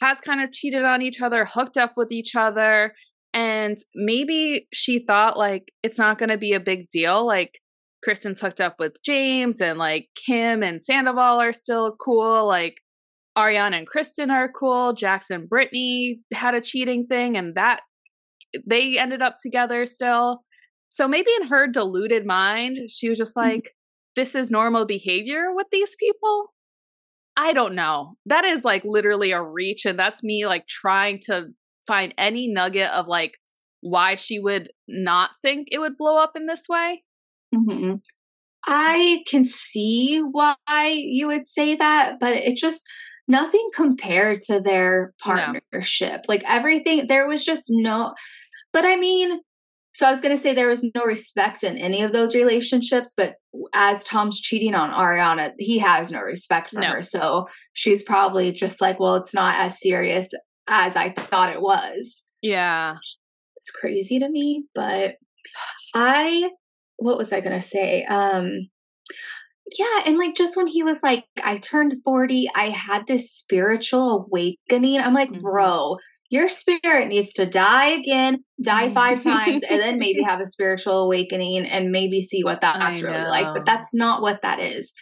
has kind of cheated on each other, hooked up with each other, and maybe she thought like it's not going to be a big deal like Kristen's hooked up with James and like Kim and Sandoval are still cool. Like Ariana and Kristen are cool. Jackson and Brittany had a cheating thing and that they ended up together still. So maybe in her deluded mind, she was just mm-hmm. like, this is normal behavior with these people. I don't know. That is like literally a reach. And that's me like trying to find any nugget of like why she would not think it would blow up in this way. Mm-hmm. I can see why you would say that, but it just nothing compared to their partnership. No. Like everything, there was just no. But I mean, so I was going to say there was no respect in any of those relationships, but as Tom's cheating on Ariana, he has no respect for no. her. So she's probably just like, well, it's not as serious as I thought it was. Yeah. It's crazy to me, but I what was I going to say? Um, yeah, and like just when he was like, I turned 40, I had this spiritual awakening. I'm like, mm-hmm. bro, your spirit needs to die again, die five times, and then maybe have a spiritual awakening and maybe see what that's really like. But that's not what that is.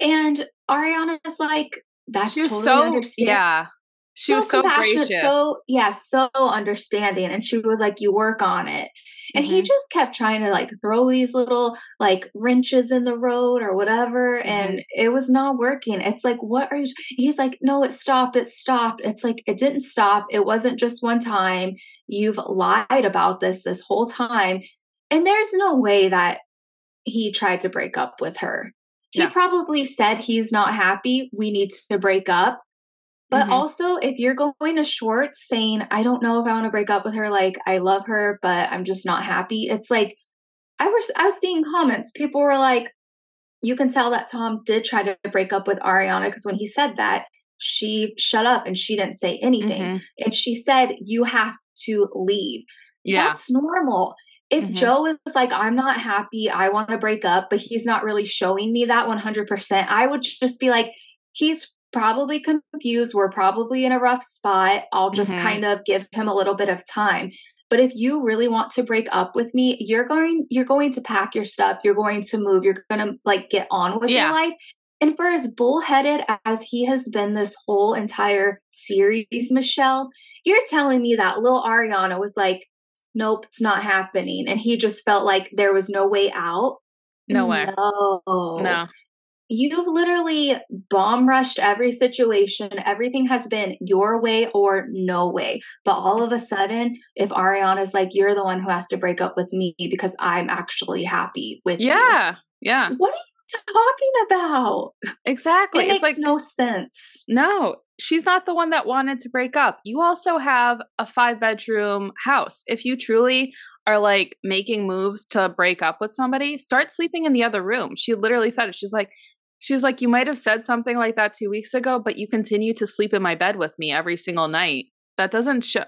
And Ariana's like, that's she totally so yeah she so was so gracious. So yeah, so understanding. And she was like, You work on it. And mm-hmm. he just kept trying to like throw these little like wrenches in the road or whatever. Mm-hmm. And it was not working. It's like, what are you he's like, No, it stopped, it stopped. It's like it didn't stop. It wasn't just one time. You've lied about this this whole time. And there's no way that he tried to break up with her. He probably said he's not happy. We need to break up But mm-hmm. also, if you're going to Schwartz saying, I don't know if I want to break up with her, like, I love her, but I'm just not happy, it's like, I was, I was seeing comments. People were like, you can tell that Tom did try to break up with Ariana because when he said that, she shut up and she didn't say anything. Mm-hmm. And she said, You have to leave. Yeah. That's normal. If mm-hmm. Joe is like, I'm not happy, I want to break up, but he's not really showing me that 100%, I would just be like, He's probably confused. We're probably in a rough spot. I'll just mm-hmm. kind of give him a little bit of time. But if you really want to break up with me, you're going you're going to pack your stuff, you're going to move, you're going to like get on with yeah. your life. And for as bullheaded as he has been this whole entire series, Michelle, you're telling me that little Ariana was like, nope, it's not happening. And he just felt like there was no way out. No way. No. No you've literally bomb rushed every situation. Everything has been your way or no way. But all of a sudden, if Ariana's like, you're the one who has to break up with me because I'm actually happy with yeah, you. Yeah. Yeah. What are you talking about? Exactly. It makes like no sense. No, she's not the one that wanted to break up. You also have a five bedroom house. If you truly are like making moves to break up with somebody, start sleeping in the other room. She literally said it. She's like, she was like, You might have said something like that two weeks ago, but you continue to sleep in my bed with me every single night. That doesn't show.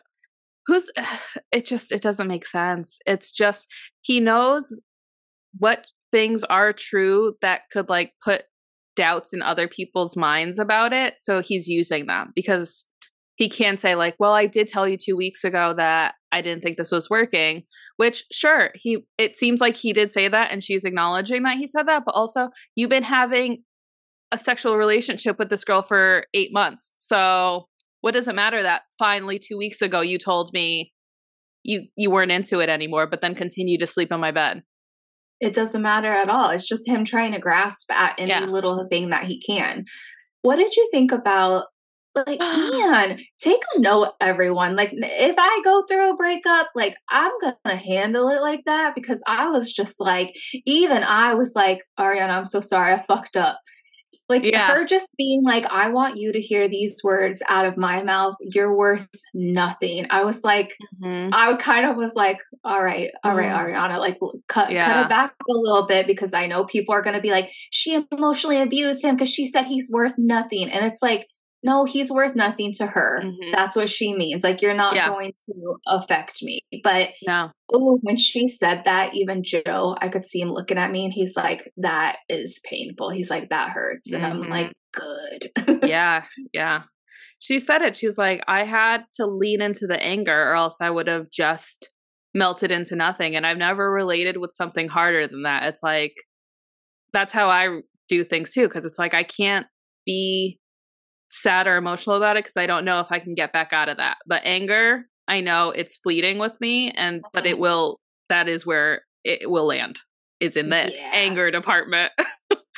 Who's it just, it doesn't make sense. It's just, he knows what things are true that could like put doubts in other people's minds about it. So he's using them because he can say like well i did tell you two weeks ago that i didn't think this was working which sure he it seems like he did say that and she's acknowledging that he said that but also you've been having a sexual relationship with this girl for eight months so what does it matter that finally two weeks ago you told me you you weren't into it anymore but then continue to sleep in my bed it doesn't matter at all it's just him trying to grasp at any yeah. little thing that he can what did you think about like man take a note everyone like if i go through a breakup like i'm gonna handle it like that because i was just like even i was like ariana i'm so sorry i fucked up like yeah. her just being like i want you to hear these words out of my mouth you're worth nothing i was like mm-hmm. i kind of was like all right all right mm-hmm. ariana like cut, yeah. cut it back a little bit because i know people are going to be like she emotionally abused him because she said he's worth nothing and it's like no, he's worth nothing to her. Mm-hmm. That's what she means. Like, you're not yeah. going to affect me. But no. Oh, when she said that, even Joe, I could see him looking at me and he's like, that is painful. He's like, that hurts. And mm-hmm. I'm like, good. yeah. Yeah. She said it. She's like, I had to lean into the anger or else I would have just melted into nothing. And I've never related with something harder than that. It's like, that's how I do things too. Cause it's like, I can't be sad or emotional about it because I don't know if I can get back out of that. But anger, I know it's fleeting with me, and but it will. That is where it will land. Is in the yeah. anger department.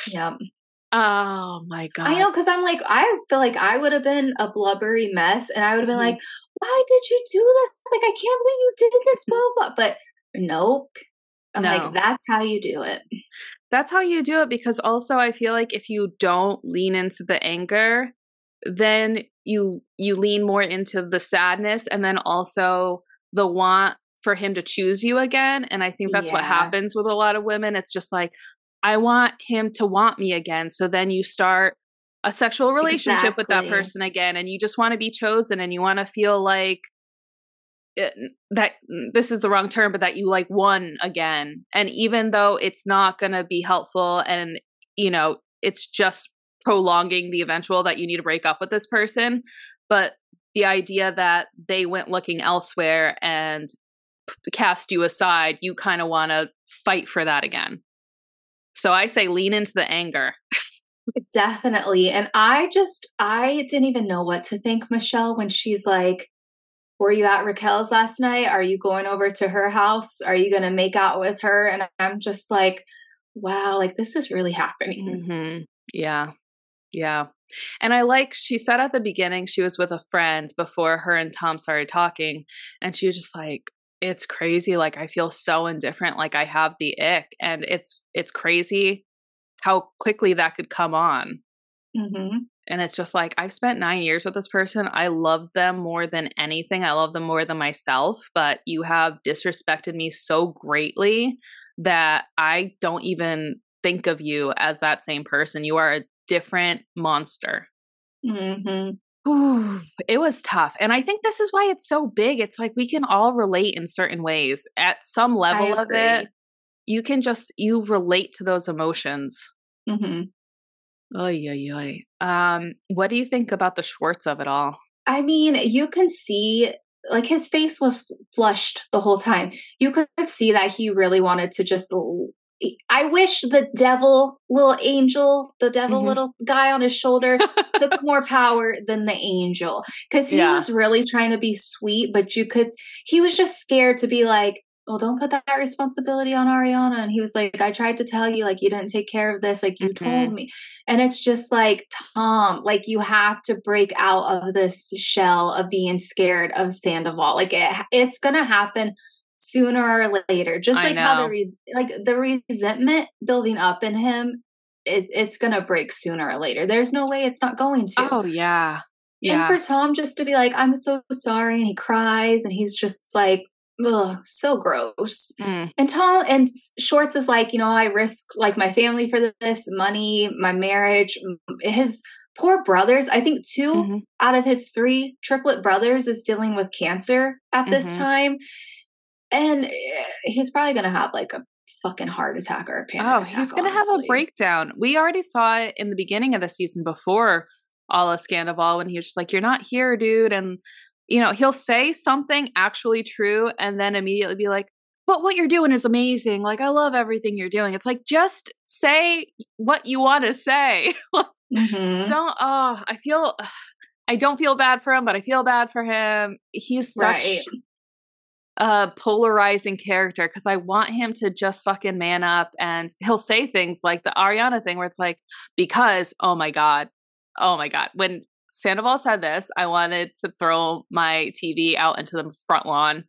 yep. Oh my god! I know because I'm like I feel like I would have been a blubbery mess, and I would have been mm-hmm. like, "Why did you do this?" Like I can't believe you did this, blah blah. But nope. I'm no. like, that's how you do it. That's how you do it because also I feel like if you don't lean into the anger, then you you lean more into the sadness and then also the want for him to choose you again and i think that's yeah. what happens with a lot of women it's just like i want him to want me again so then you start a sexual relationship exactly. with that person again and you just want to be chosen and you want to feel like eh, it, that this is the wrong term but that you like won again and even though it's not going to be helpful and you know it's just prolonging the eventual that you need to break up with this person but the idea that they went looking elsewhere and cast you aside you kind of want to fight for that again. So i say lean into the anger. Definitely and i just i didn't even know what to think michelle when she's like were you at raquel's last night? Are you going over to her house? Are you going to make out with her? And i'm just like wow like this is really happening. Mm-hmm. yeah yeah. And I like, she said at the beginning she was with a friend before her and Tom started talking. And she was just like, it's crazy. Like, I feel so indifferent. Like, I have the ick. And it's, it's crazy how quickly that could come on. Mm-hmm. And it's just like, I've spent nine years with this person. I love them more than anything. I love them more than myself, but you have disrespected me so greatly that I don't even think of you as that same person. You are a different monster. Mm-hmm. Ooh, it was tough. And I think this is why it's so big. It's like we can all relate in certain ways. At some level of it, you can just you relate to those emotions. Mm-hmm. Oy, oy, oy. Um, what do you think about the Schwartz of it all? I mean, you can see like his face was flushed the whole time. You could see that he really wanted to just I wish the devil little angel, the devil mm-hmm. little guy on his shoulder took more power than the angel cuz he yeah. was really trying to be sweet, but you could he was just scared to be like well, don't put that responsibility on Ariana. And he was like, I tried to tell you, like, you didn't take care of this, like, you mm-hmm. told me. And it's just like, Tom, like, you have to break out of this shell of being scared of Sandoval. Like, it, it's going to happen sooner or later. Just like how the, res- like, the resentment building up in him, it, it's going to break sooner or later. There's no way it's not going to. Oh, yeah. Yeah. And for Tom just to be like, I'm so sorry, and he cries, and he's just like, ugh, so gross. Mm. And Tom and Schwartz is like, you know, I risk like my family for this, money, my marriage, his poor brothers. I think 2 mm-hmm. out of his three triplet brothers is dealing with cancer at this mm-hmm. time. And eh, he's probably going to have like a fucking heart attack or a panic oh, attack, he's going to have a breakdown. We already saw it in the beginning of the season before all of Scandoval when he was just like, "You're not here, dude," and you know, he'll say something actually true and then immediately be like, but what you're doing is amazing. Like, I love everything you're doing. It's like, just say what you want to say. mm-hmm. Don't, oh, I feel, I don't feel bad for him, but I feel bad for him. He's such right. A polarizing character because I want him to just fucking man up and he'll say things like the Ariana thing where it's like, because, oh my God, oh my God. When Sandoval said this, I wanted to throw my TV out into the front lawn.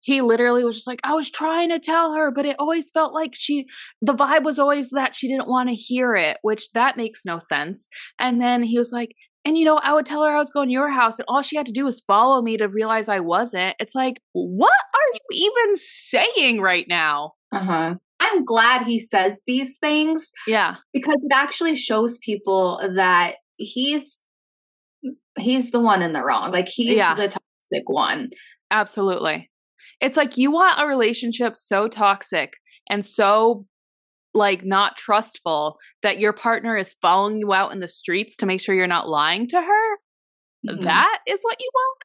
He literally was just like, I was trying to tell her, but it always felt like she, the vibe was always that she didn't want to hear it, which that makes no sense. And then he was like, and you know, I would tell her I was going to your house, and all she had to do was follow me to realize I wasn't. It's like, what are you even saying right now? Uh huh. I'm glad he says these things. Yeah. Because it actually shows people that he's he's the one in the wrong. Like he's yeah. the toxic one. Absolutely. It's like you want a relationship so toxic and so like not trustful that your partner is following you out in the streets to make sure you're not lying to her. Mm-hmm. That is what you want?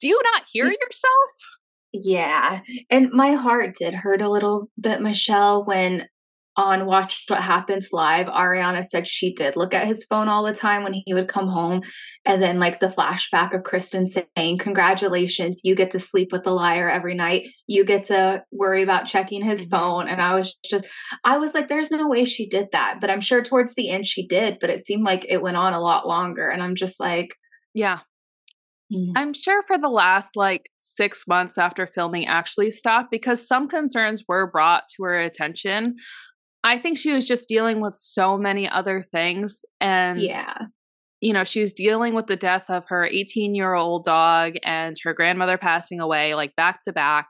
Do you not hear yourself? Yeah. And my heart did hurt a little bit, Michelle, when on Watch What Happens Live, Ariana said she did look at his phone all the time when he would come home. And then, like, the flashback of Kristen saying, Congratulations, you get to sleep with the liar every night. You get to worry about checking his mm-hmm. phone. And I was just, I was like, There's no way she did that. But I'm sure towards the end she did, but it seemed like it went on a lot longer. And I'm just like, Yeah. Mm-hmm. I'm sure for the last like six months after filming actually stopped because some concerns were brought to her attention I think she was just dealing with so many other things. And yeah. You know, she was dealing with the death of her 18 year old dog and her grandmother passing away, like back to back.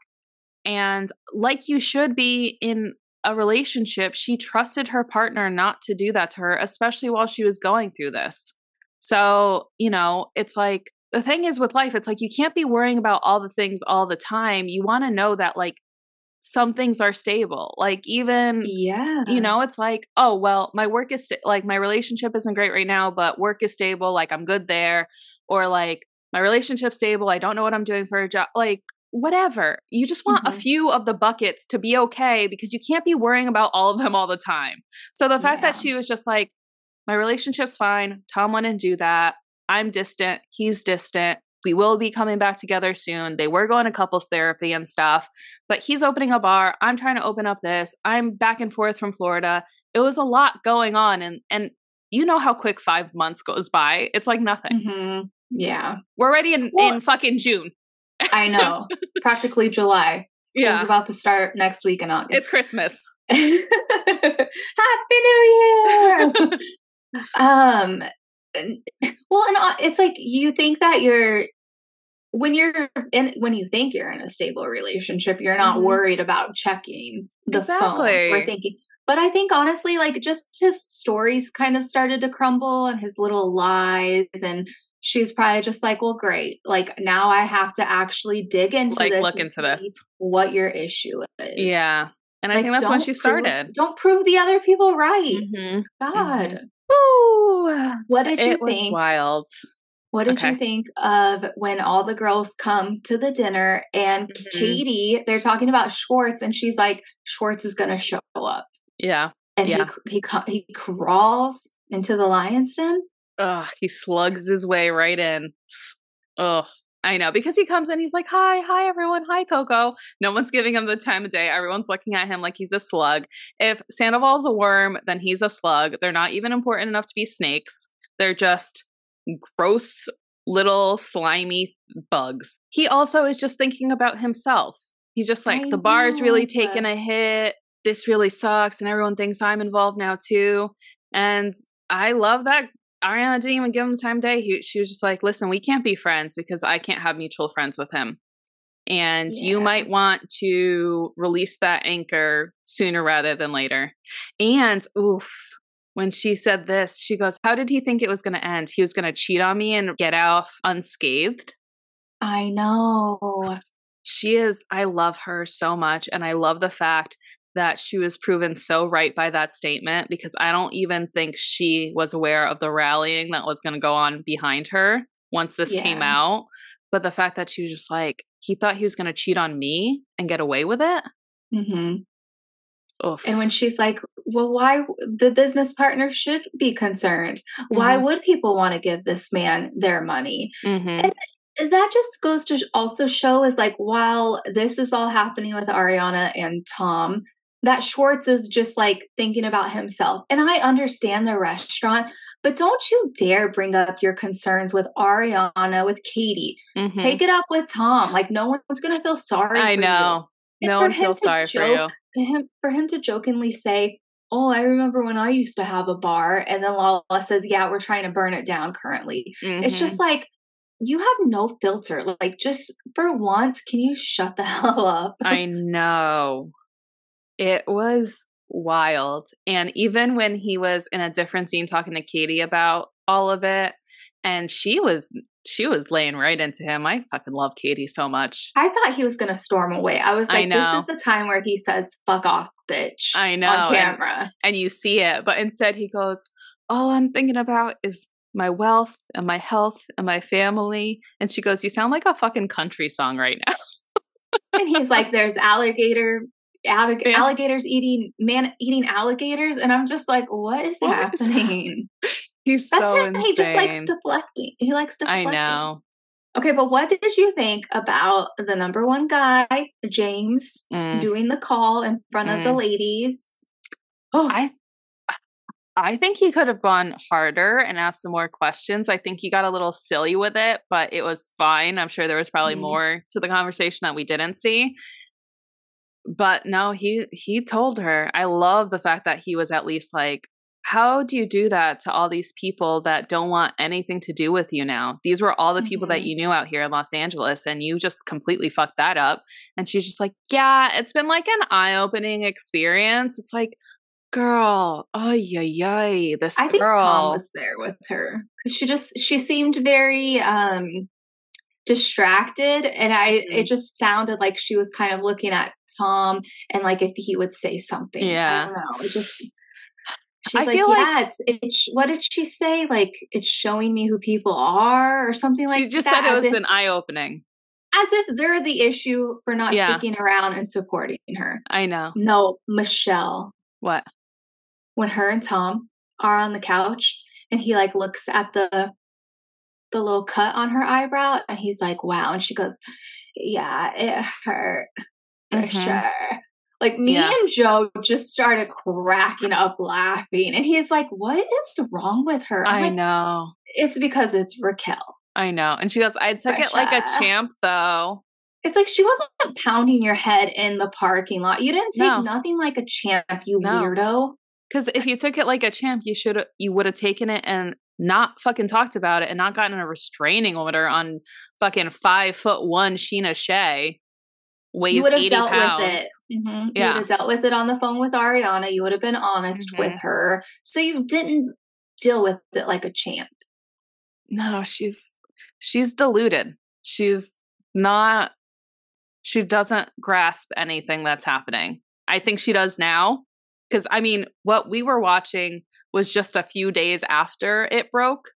And like you should be in a relationship, she trusted her partner not to do that to her, especially while she was going through this. So, you know, it's like the thing is with life, it's like you can't be worrying about all the things all the time. You want to know that, like, some things are stable. Like even yeah. You know, it's like, oh, well, my work is like my relationship isn't great right now, but work is stable, like I'm good there or like my relationship's stable, I don't know what I'm doing for a job. Like whatever. You just want mm-hmm. a few of the buckets to be okay because you can't be worrying about all of them all the time. So the fact yeah. that she was just like my relationship's fine, Tom wouldn't do that. I'm distant, he's distant we will be coming back together soon. They were going to couples therapy and stuff, but he's opening a bar. I'm trying to open up this. I'm back and forth from Florida. It was a lot going on, and and you know how quick five months goes by. It's like nothing. Mm-hmm. Yeah, we're already in well, in fucking June. I know, practically July. School's yeah. about to start next week in August. It's Christmas. Happy New Year! um well, and uh, it's like you think that you're when you're in when you think you're in a stable relationship, you're not mm-hmm. worried about checking the exactly. phone or thinking. But I think honestly, like just his stories kind of started to crumble and his little lies and she's probably just like, well, great. Like now I have to actually dig into like this. Look into this. What your issue is. Yeah. And like, I think that's when she started. Prove, don't prove the other people right. Mm-hmm. God. Mm-hmm. Ooh. What did you it think? wild. What did okay. you think of when all the girls come to the dinner and mm-hmm. Katie, they're talking about Schwartz and she's like, Schwartz is going to show up. Yeah. And yeah. he, he, he crawls into the lion's den. Ugh, he slugs his way right in. Ugh, I know because he comes in, he's like, "Hi, hi, everyone, hi, Coco." No one's giving him the time of day. Everyone's looking at him like he's a slug. If Sandoval's a worm, then he's a slug. They're not even important enough to be snakes. They're just gross little slimy bugs. He also is just thinking about himself. He's just like, I the bar's really taken a hit. This really sucks, and everyone thinks I'm involved now too. And I love that Ariana didn't even give him the time of day. He, she was just like, listen, we can't be friends because I can't have mutual friends with him. And yeah. you might want to release that anchor sooner rather than later. And oof, when she said this, she goes, How did he think it was going to end? He was going to cheat on me and get off unscathed. I know. She is, I love her so much. And I love the fact that she was proven so right by that statement because I don't even think she was aware of the rallying that was going to go on behind her once this yeah. came out. But the fact that she was just like, he thought he was going to cheat on me and get away with it. Mm-hmm. And when she's like, well, why the business partner should be concerned? Mm-hmm. Why would people want to give this man their money? Mm-hmm. And that just goes to also show is like, while this is all happening with Ariana and Tom, that Schwartz is just like thinking about himself. And I understand the restaurant, but don't you dare bring up your concerns with Ariana, with Katie. Mm-hmm. Take it up with Tom. Like no one's gonna feel sorry. I know. No one feels sorry joke, for you. Him, for him to jokingly say, Oh, I remember when I used to have a bar, and then Lala says, Yeah, we're trying to burn it down currently. Mm-hmm. It's just like you have no filter. Like, just for once, can you shut the hell up? I know. It was wild. And even when he was in a different scene talking to Katie about all of it, and she was she was laying right into him. I fucking love Katie so much. I thought he was gonna storm away. I was like, I this is the time where he says, fuck off, bitch. I know. On camera. And, and you see it. But instead he goes, All I'm thinking about is my wealth and my health and my family. And she goes, You sound like a fucking country song right now. and he's like, There's alligator allig- yeah. alligators eating man eating alligators, and I'm just like, what is what happening? Is He's That's so him. Insane. He just likes deflecting. He likes deflecting. I know. Okay, but what did you think about the number one guy, James, mm. doing the call in front mm. of the mm. ladies? Oh, I I think he could have gone harder and asked some more questions. I think he got a little silly with it, but it was fine. I'm sure there was probably mm. more to the conversation that we didn't see but no he he told her i love the fact that he was at least like how do you do that to all these people that don't want anything to do with you now these were all the people mm-hmm. that you knew out here in los angeles and you just completely fucked that up and she's just like yeah it's been like an eye-opening experience it's like girl oh yeah yeah this I girl. think tom was there with her because she just she seemed very um distracted and i mm-hmm. it just sounded like she was kind of looking at tom and like if he would say something yeah i don't know it just she's I like feel yeah like, it's, it's what did she say? Like it's showing me who people are or something like she just that, said it was if, an eye-opening. as if they're the issue for not yeah. sticking around and supporting her. I know. No michelle. What? When her and tom are on the couch and he like looks at the the little cut on her eyebrow and he's like wow and she goes yeah it hurt for mm-hmm. sure like me yeah. and joe just started cracking up laughing and he's like what is wrong with her I'm i like, know it's because it's raquel i know and she goes i took Pressure. it like a champ though it's like she wasn't pounding your head in the parking lot you didn't take no. nothing like a champ you no. weirdo because if you took it like a champ you should you would have taken it and not fucking talked about it and not gotten a restraining order on fucking five foot one Scheana Shay weighs you would have dealt pounds. with it. Mm-hmm. Yeah. You would have dealt with it on the phone with Ariana. You would have been honest mm-hmm. with her. So you didn't deal with it like a champ. No, she's she's deluded. She's not she doesn't grasp anything that's happening. I think she does now. Cause I mean, what we were watching was just a few days after it broke.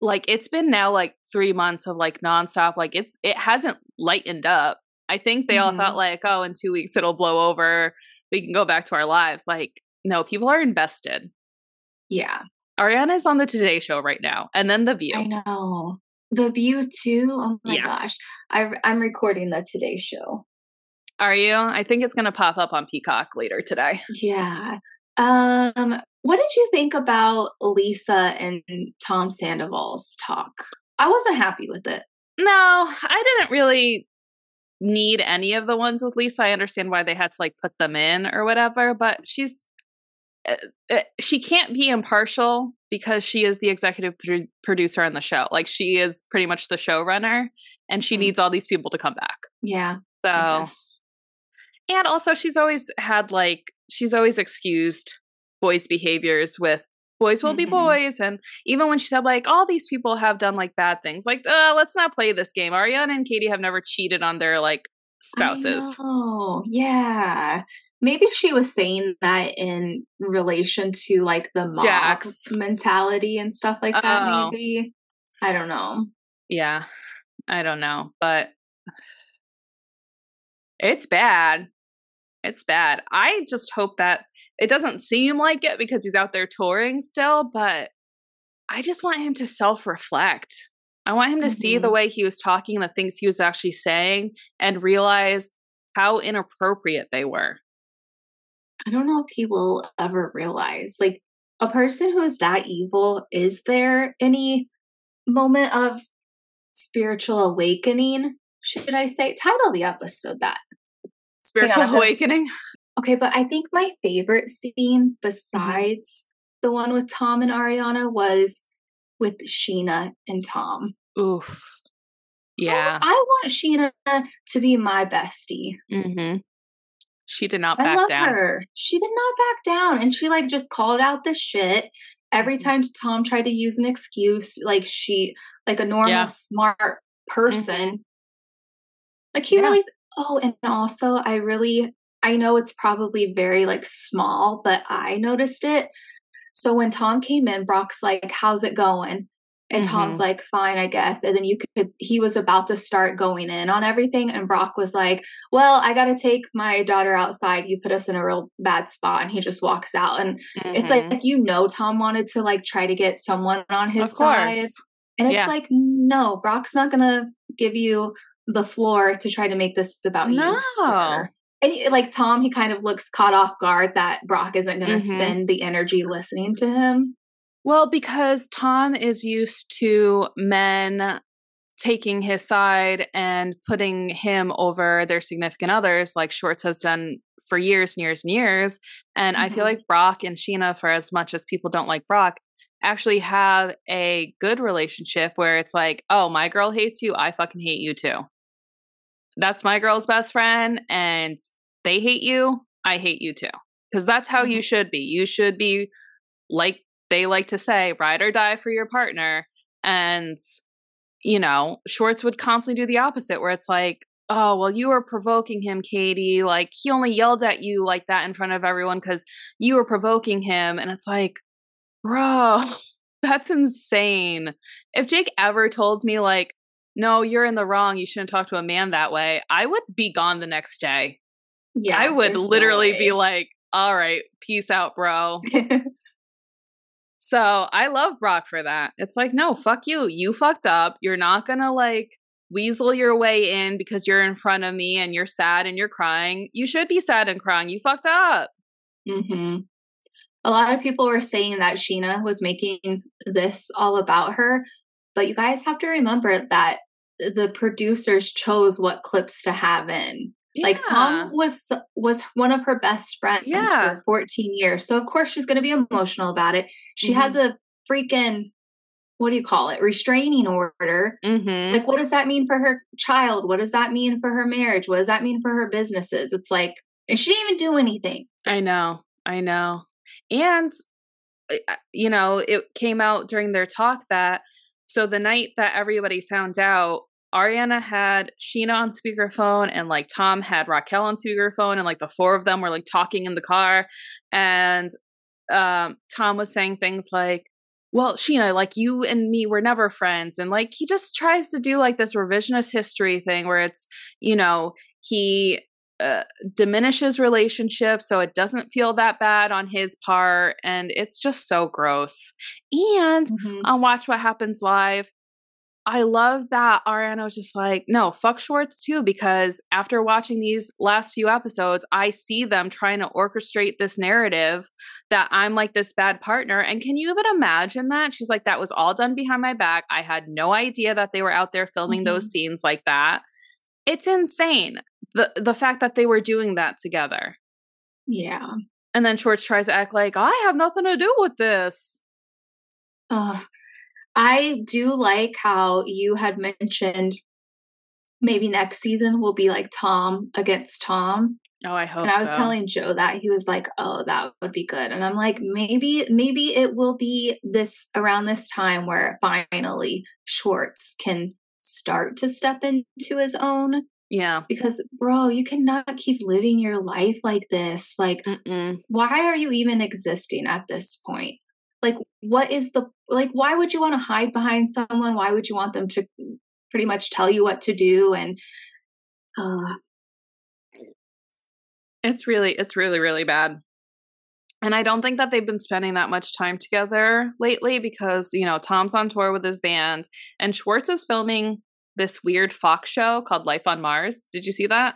Like it's been now like three months of like nonstop. Like it's it hasn't lightened up. I think they mm-hmm. all thought like, oh, in two weeks it'll blow over. We can go back to our lives. Like, no, people are invested. Yeah. Ariana is on the Today Show right now, and then The View. I know. The View too. Oh my yeah. gosh. I, I'm recording the Today Show. Are you? I think it's going to pop up on Peacock later today. Yeah. Um, what did you think about Lisa and Tom Sandoval's talk? I wasn't happy with it. No, I didn't really need any of the ones with Lisa. I understand why they had to like put them in or whatever, but she's uh, uh, she can't be impartial because she is the executive pro- producer on the show. Like she is pretty much the showrunner and she mm-hmm. needs all these people to come back. Yeah. So and also she's always had like she's always excused boys' behaviors with boys will mm-hmm. be boys. And even when she said like all these people have done like bad things, like uh, let's not play this game. Ariana and Katie have never cheated on their like spouses. Oh yeah. Maybe she was saying that in relation to like the mob Jax. mentality and stuff like that. Uh-oh. Maybe I don't know. Yeah, I don't know, but it's bad. It's bad. I just hope that it doesn't seem like it because he's out there touring still, but I just want him to self reflect. I want him to mm-hmm. see the mm-hmm. way he was talking, the things he was actually saying, and realize how inappropriate they were. I don't know if he will ever realize. Like, a person who is that evil, is there any moment of spiritual awakening? Should I say? Title the episode that. Spiritual awakening? Okay, but I think my favorite scene mm-hmm. besides mm-hmm. the one with Tom and Ariana was with Scheana and Tom. Oof. Yeah. I, I want Scheana to be my bestie. Mm-hmm. She did not back I love down. Her. She did not back down. And she like just called out the shit. Every mm-hmm. time Tom tried to use an excuse, like she like a normal yeah. smart person. Mm-hmm. Like he yeah. really oh, and also I really I know it's probably very like small, but I noticed it. So when Tom came in, Brock's like, How's it going? And mm-hmm. Tom's like, fine, I guess. And then you could, he was about to start going in on everything. And Brock was like, well, I got to take my daughter outside. You put us in a real bad spot. And he just walks out. And mm-hmm. it's like, like, you know, Tom wanted to like try to get someone on his side. And it's yeah. like, no, Brock's not going to give you the floor to try to make this about no. you. Sir. And like Tom, he kind of looks caught off guard that Brock isn't going to mm-hmm. spend the energy listening to him. Well, because Tom is used to men taking his side and putting him over their significant others, like Schwartz has done for years and years and years. And mm-hmm. I feel mm-hmm. like Brock and Scheana, for as much as people don't like Brock, actually have a good relationship where it's like, oh, my girl hates you. I fucking hate you too. That's my girl's best friend. And they hate you. I hate you too. Because that's how mm-hmm. you should be. You should be like they like to say, ride or die for your partner. And, you know, Schwartz would constantly do the opposite, where it's like, oh, well, you were provoking him, Katie. Like, he only yelled at you like that in front of everyone because you were provoking him. And it's like, bro, that's insane. If Jake ever told me, like, no, you're in the wrong, you shouldn't talk to a man that way, I would be gone the next day. Yeah. I would literally no be like, all right, peace out, bro. So I love Brock for that. It's like, no, fuck you. You fucked up. You're not gonna like weasel your way in because you're in front of me and you're sad and you're crying. You should be sad and crying. You fucked up. Mm-hmm. A lot of people were saying that Scheana was making this all about her, but you guys have to remember that the producers chose what clips to have in. Yeah. Like Tom was was one of her best friends yeah. for 14 years. So of course she's going to be emotional about it. She mm-hmm. has a freaking what do you call it restraining order mm-hmm. like what does that mean for her child what does that mean for her marriage what does that mean for her businesses it's like and she didn't even do anything i know i know and you know it came out during their talk that so the night that everybody found out Ariana had Scheana on speakerphone and like Tom had Raquel on speakerphone and like the four of them were like talking in the car and um Tom was saying things like well, Scheana, like you and me were never friends. And like he just tries to do like this revisionist history thing where it's, you know, he uh, diminishes relationships so it doesn't feel that bad on his part. And it's just so gross. And mm-hmm. on Watch What Happens Live, I love that Ariana was just like, no, fuck Schwartz too, because after watching these last few episodes, I see them trying to orchestrate this narrative that I'm like this bad partner. And can you even imagine that? She's like, that was all done behind my back. I had no idea that they were out there filming mm-hmm. those scenes like that. It's insane. The the fact that they were doing that together. Yeah. And then Schwartz tries to act like, I have nothing to do with this. Uh, I do like how you had mentioned maybe next season will be like Tom against Tom. Oh, I hope. And I was so. telling Joe that he was like, "Oh, that would be good." And I'm like, maybe, maybe it will be this around this time where finally Schwartz can start to step into his own. Yeah. Because, bro, you cannot keep living your life like this. Like, Mm-mm. why are you even existing at this point? Like what is the like why would you want to hide behind someone why would you want them to pretty much tell you what to do and uh it's really it's really really bad and I don't think that they've been spending that much time together lately because, you know, Tom's on tour with his band and Schwartz is filming this weird Fox show called Life on Mars. Did you see that?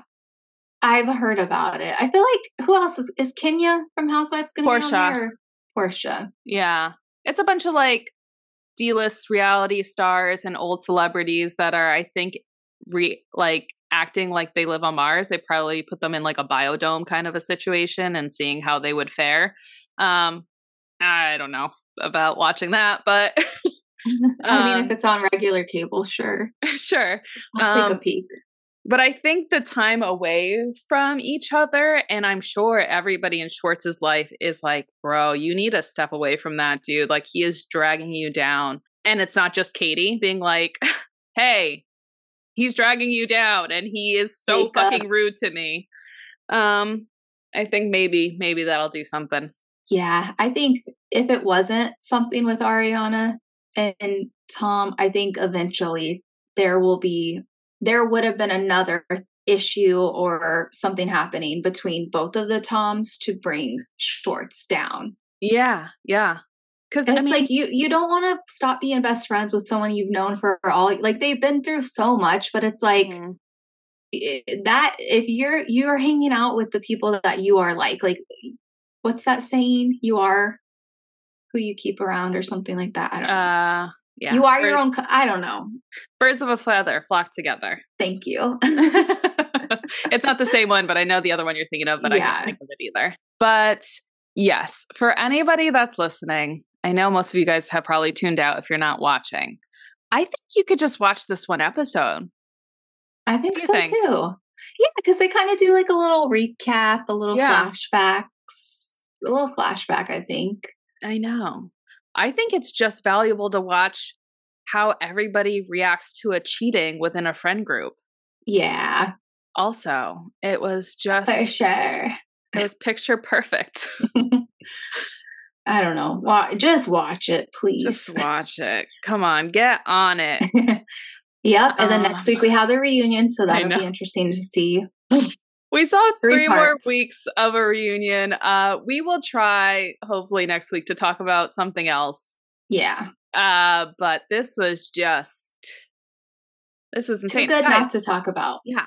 I've heard about it. I feel like who else is, is Kenya from Housewives going to be on there? Porsha. Yeah. It's a bunch of like D list reality stars and old celebrities that are, I think, re like acting like they live on Mars. They probably put them in like a biodome kind of a situation and seeing how they would fare. Um, I don't know about watching that, but I mean, if um it's on regular cable, sure, sure, I'll um, take a peek but I think the time away from each other, and I'm sure everybody in Schwartz's life is like, bro, you need to step away from that dude. Like he is dragging you down. And it's not just Katie being like, hey, he's dragging you down and he is so Wake fucking up. rude to me. Um, I think maybe, maybe that'll do something. Yeah, I think if it wasn't something with Ariana and Tom, I think eventually there will be there would have been another issue or something happening between both of the Toms to bring Schwartz down. Yeah, yeah. Because it's I mean, like you you don't want to stop being best friends with someone you've known for all like they've been through so much, but it's like mm-hmm. that if you're you're hanging out with the people that you are like like what's that saying? You are who you keep around or something like that. I don't know. Uh, yeah. You are birds, your own. Co- I don't know. Birds of a feather flock together. Thank you. it's not the same one, but I know the other one you're thinking of, but yeah. I can't think of it either. But yes, for anybody that's listening, I know most of you guys have probably tuned out if you're not watching. I think you could just watch this one episode. I think so think? too. Yeah, because they kind of do like a little recap, a little yeah. flashbacks, a little flashback, I think. I know. I think it's just valuable to watch how everybody reacts to a cheating within a friend group. Yeah. Also, it was just for sure. It was picture perfect. I don't know. just watch it, please. Just watch it. Come on, get on it. yep. And then uh, next week we have the reunion, so that'll be interesting to see. We saw three, three more weeks of a reunion. Uh, we will try hopefully next week to talk about something else. Yeah. Uh, but this was just this was insane. Too good Guys, not to talk about. Yeah.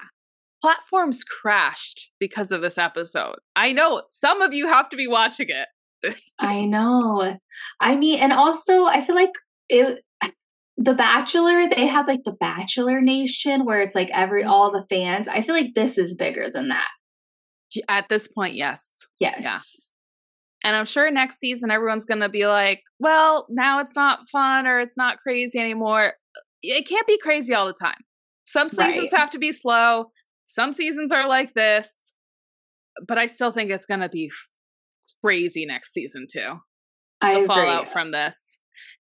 Platforms crashed because of this episode. I know some of you have to be watching it. I know. I mean, and also I feel like it the Bachelor, they have like the Bachelor Nation where it's like every mm-hmm. all the fans. I feel like this is bigger than that. At this point, yes. Yes. And I'm sure next season everyone's going to be like, well, now it's not fun or it's not crazy anymore. It can't be crazy all the time. Some seasons right. have to be slow. Some seasons are like this. But I still think it's going to be crazy next season too. I the agree. fallout from this.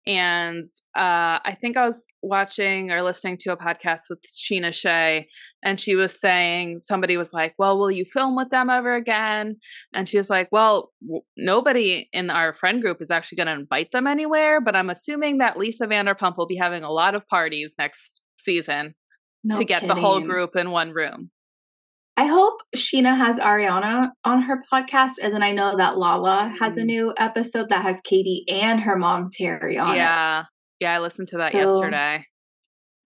And uh, I think I was watching or listening to a podcast with Scheana Shay, and she was saying somebody was like, "Well, will you film with them ever again?" And she was like, "Well, w- nobody in our friend group is actually going to invite them anywhere, but I'm assuming that Lisa Vanderpump will be having a lot of parties next season no to get kidding. the whole group in one room." I hope Scheana has Ariana on her podcast, and then I know that Lala has a mm. new episode that has Katie and her mom Terry on yeah. it. Yeah, I listened to that so, yesterday.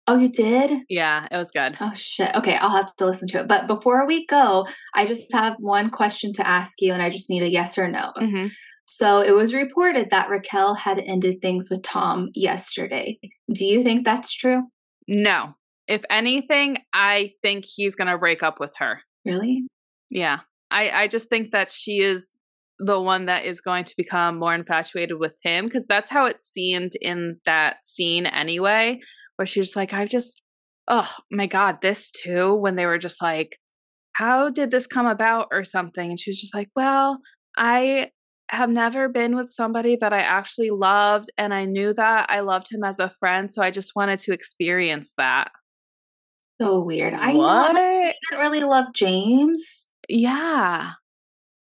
Oh, you did? Yeah, it was good. Oh shit. Okay, I'll have to listen to it. But before we go, I just have one question to ask you, and I just need a yes or no. Mm-hmm. So it was reported that Raquel had ended things with Tom yesterday. Do you think that's true? No, if anything, I think he's going to break up with her. Really? Yeah. I, I just think that she is the one that is going to become more infatuated with him because that's how it seemed in that scene anyway, where she's like, I just, oh my God, this too, when they were just like, how did this come about or something? And she was just like, well, I have never been with somebody that I actually loved, and I knew that I loved him as a friend, so I just wanted to experience that so weird. I what? didn't really love James. Yeah.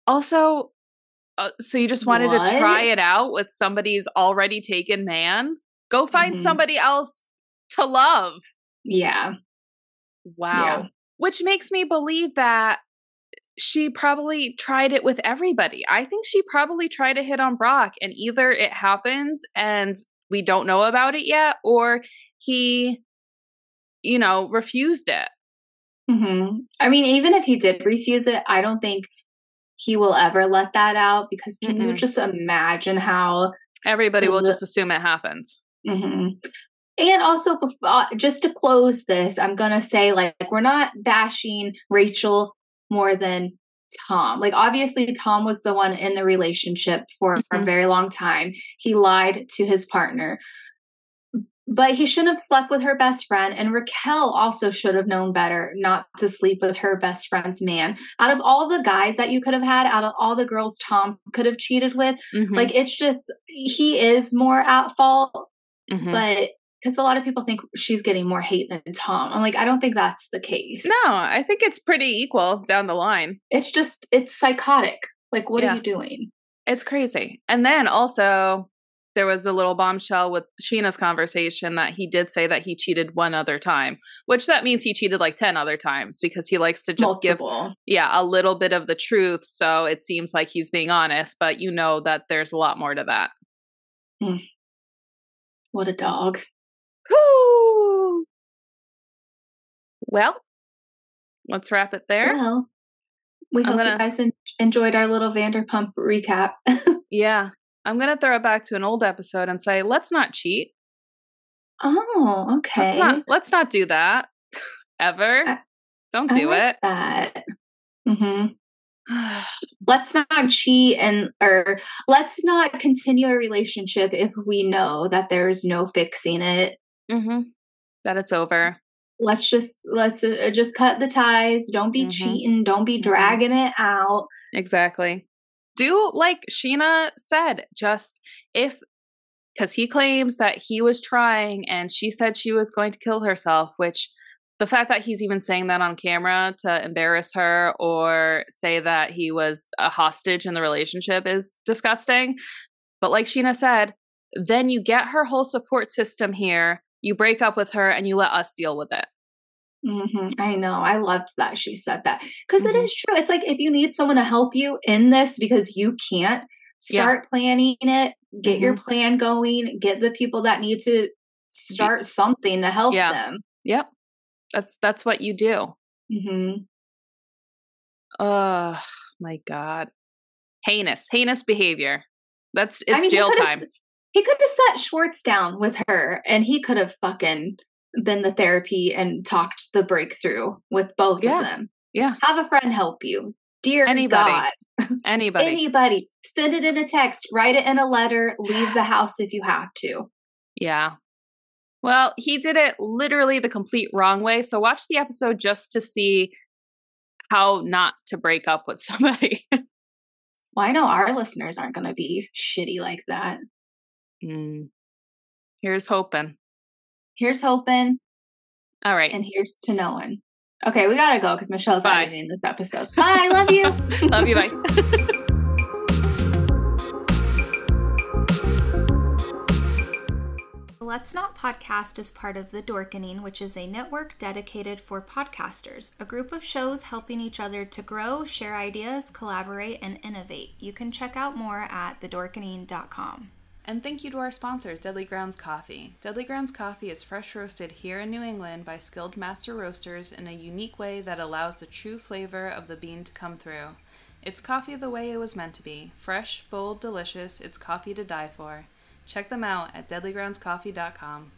Also, uh, so you just wanted what? to try it out with somebody's already taken man? Go find mm-hmm. somebody else to love. Yeah. Wow. Yeah. Which makes me believe that she probably tried it with everybody. I think she probably tried to hit on Brock, and either it happens and we don't know about it yet, or he you know, refused it. Mm-hmm. I mean, even if he did refuse it, I don't think he will ever let that out because can mm-hmm. you just imagine how everybody will just assume it happens? Mm-hmm. And also, uh, just to close this, I'm gonna say like we're not bashing Rachel more than Tom. Like obviously, Tom was the one in the relationship for, for a mm-hmm. very long time. He lied to his partner but he shouldn't have slept with her best friend. And Raquel also should have known better not to sleep with her best friend's man. Out of all the guys that you could have had, out of all the girls Tom could have cheated with, mm-hmm. like it's just, he is more at fault. Mm-hmm. But because a lot of people think she's getting more hate than Tom. I'm like, I don't think that's the case. No, I think it's pretty equal down the line. It's just, it's psychotic. Like, what yeah. are you doing? It's crazy. And then also, there was a little bombshell with Scheana's conversation that he did say that he cheated one other time, which that means he cheated like 10 other times because he likes to just Multiple. give yeah, a little bit of the truth so it seems like he's being honest, but you know that there's a lot more to that. Mm. What a dog. Whoo! Well, let's wrap it there. Well, we hope gonna... you guys enjoyed our little Vanderpump recap. yeah, I'm going to throw it back to an old episode and say, let's not cheat. Oh, okay. Let's not, let's not do that ever. I, Don't do like it. That. Mm-hmm. let's not cheat and or let's not continue a relationship if we know that there's no fixing it. Mm-hmm. That it's over. Let's just let's uh, just cut the ties. Don't be mm-hmm. cheating. Don't be mm-hmm. dragging it out. Exactly do like Scheana said, just if because he claims that he was trying and she said she was going to kill herself, which the fact that he's even saying that on camera to embarrass her or say that he was a hostage in the relationship is disgusting. But like Scheana said, then you get her whole support system here, you break up with her, and you let us deal with it. Mm-hmm. I know. I loved that she said that because mm-hmm. true. It's like if you need someone to help you in this because you can't start yeah. planning it, get mm-hmm. your plan going, get the people that need to start something to help yeah. them. Yep. That's that's what you do. Mm-hmm. Oh my god. Heinous, heinous behavior. That's it's I mean, jail he time. He could have set Schwartz down with her and he could have fucking been the therapy and talked the breakthrough with both yeah. of them. Yeah. Have a friend help you. Dear anybody. God. Anybody. anybody. Send it in a text, write it in a letter, leave the house if you have to. Yeah. Well, he did it literally the complete wrong way. So watch the episode just to see how not to break up with somebody. well, I know our listeners aren't going to be shitty like that. Mm. Here's hoping. Here's hoping. All right. And here's to knowing. Okay, we gotta go because Michelle's bye. editing this episode. Bye. love you. love you. Bye. Let's Not Podcast is part of The Dorkening, which is a network dedicated for podcasters, a group of shows helping each other to grow, share ideas, collaborate, and innovate. You can check out more at thedorkening.com. And thank you to our sponsors, Deadly Grounds Coffee. Deadly Grounds Coffee is fresh roasted here in New England by skilled master roasters in a unique way that allows the true flavor of the bean to come through. It's coffee the way it was meant to be fresh, bold, delicious. It's coffee to die for. Check them out at deadlygroundscoffee.com.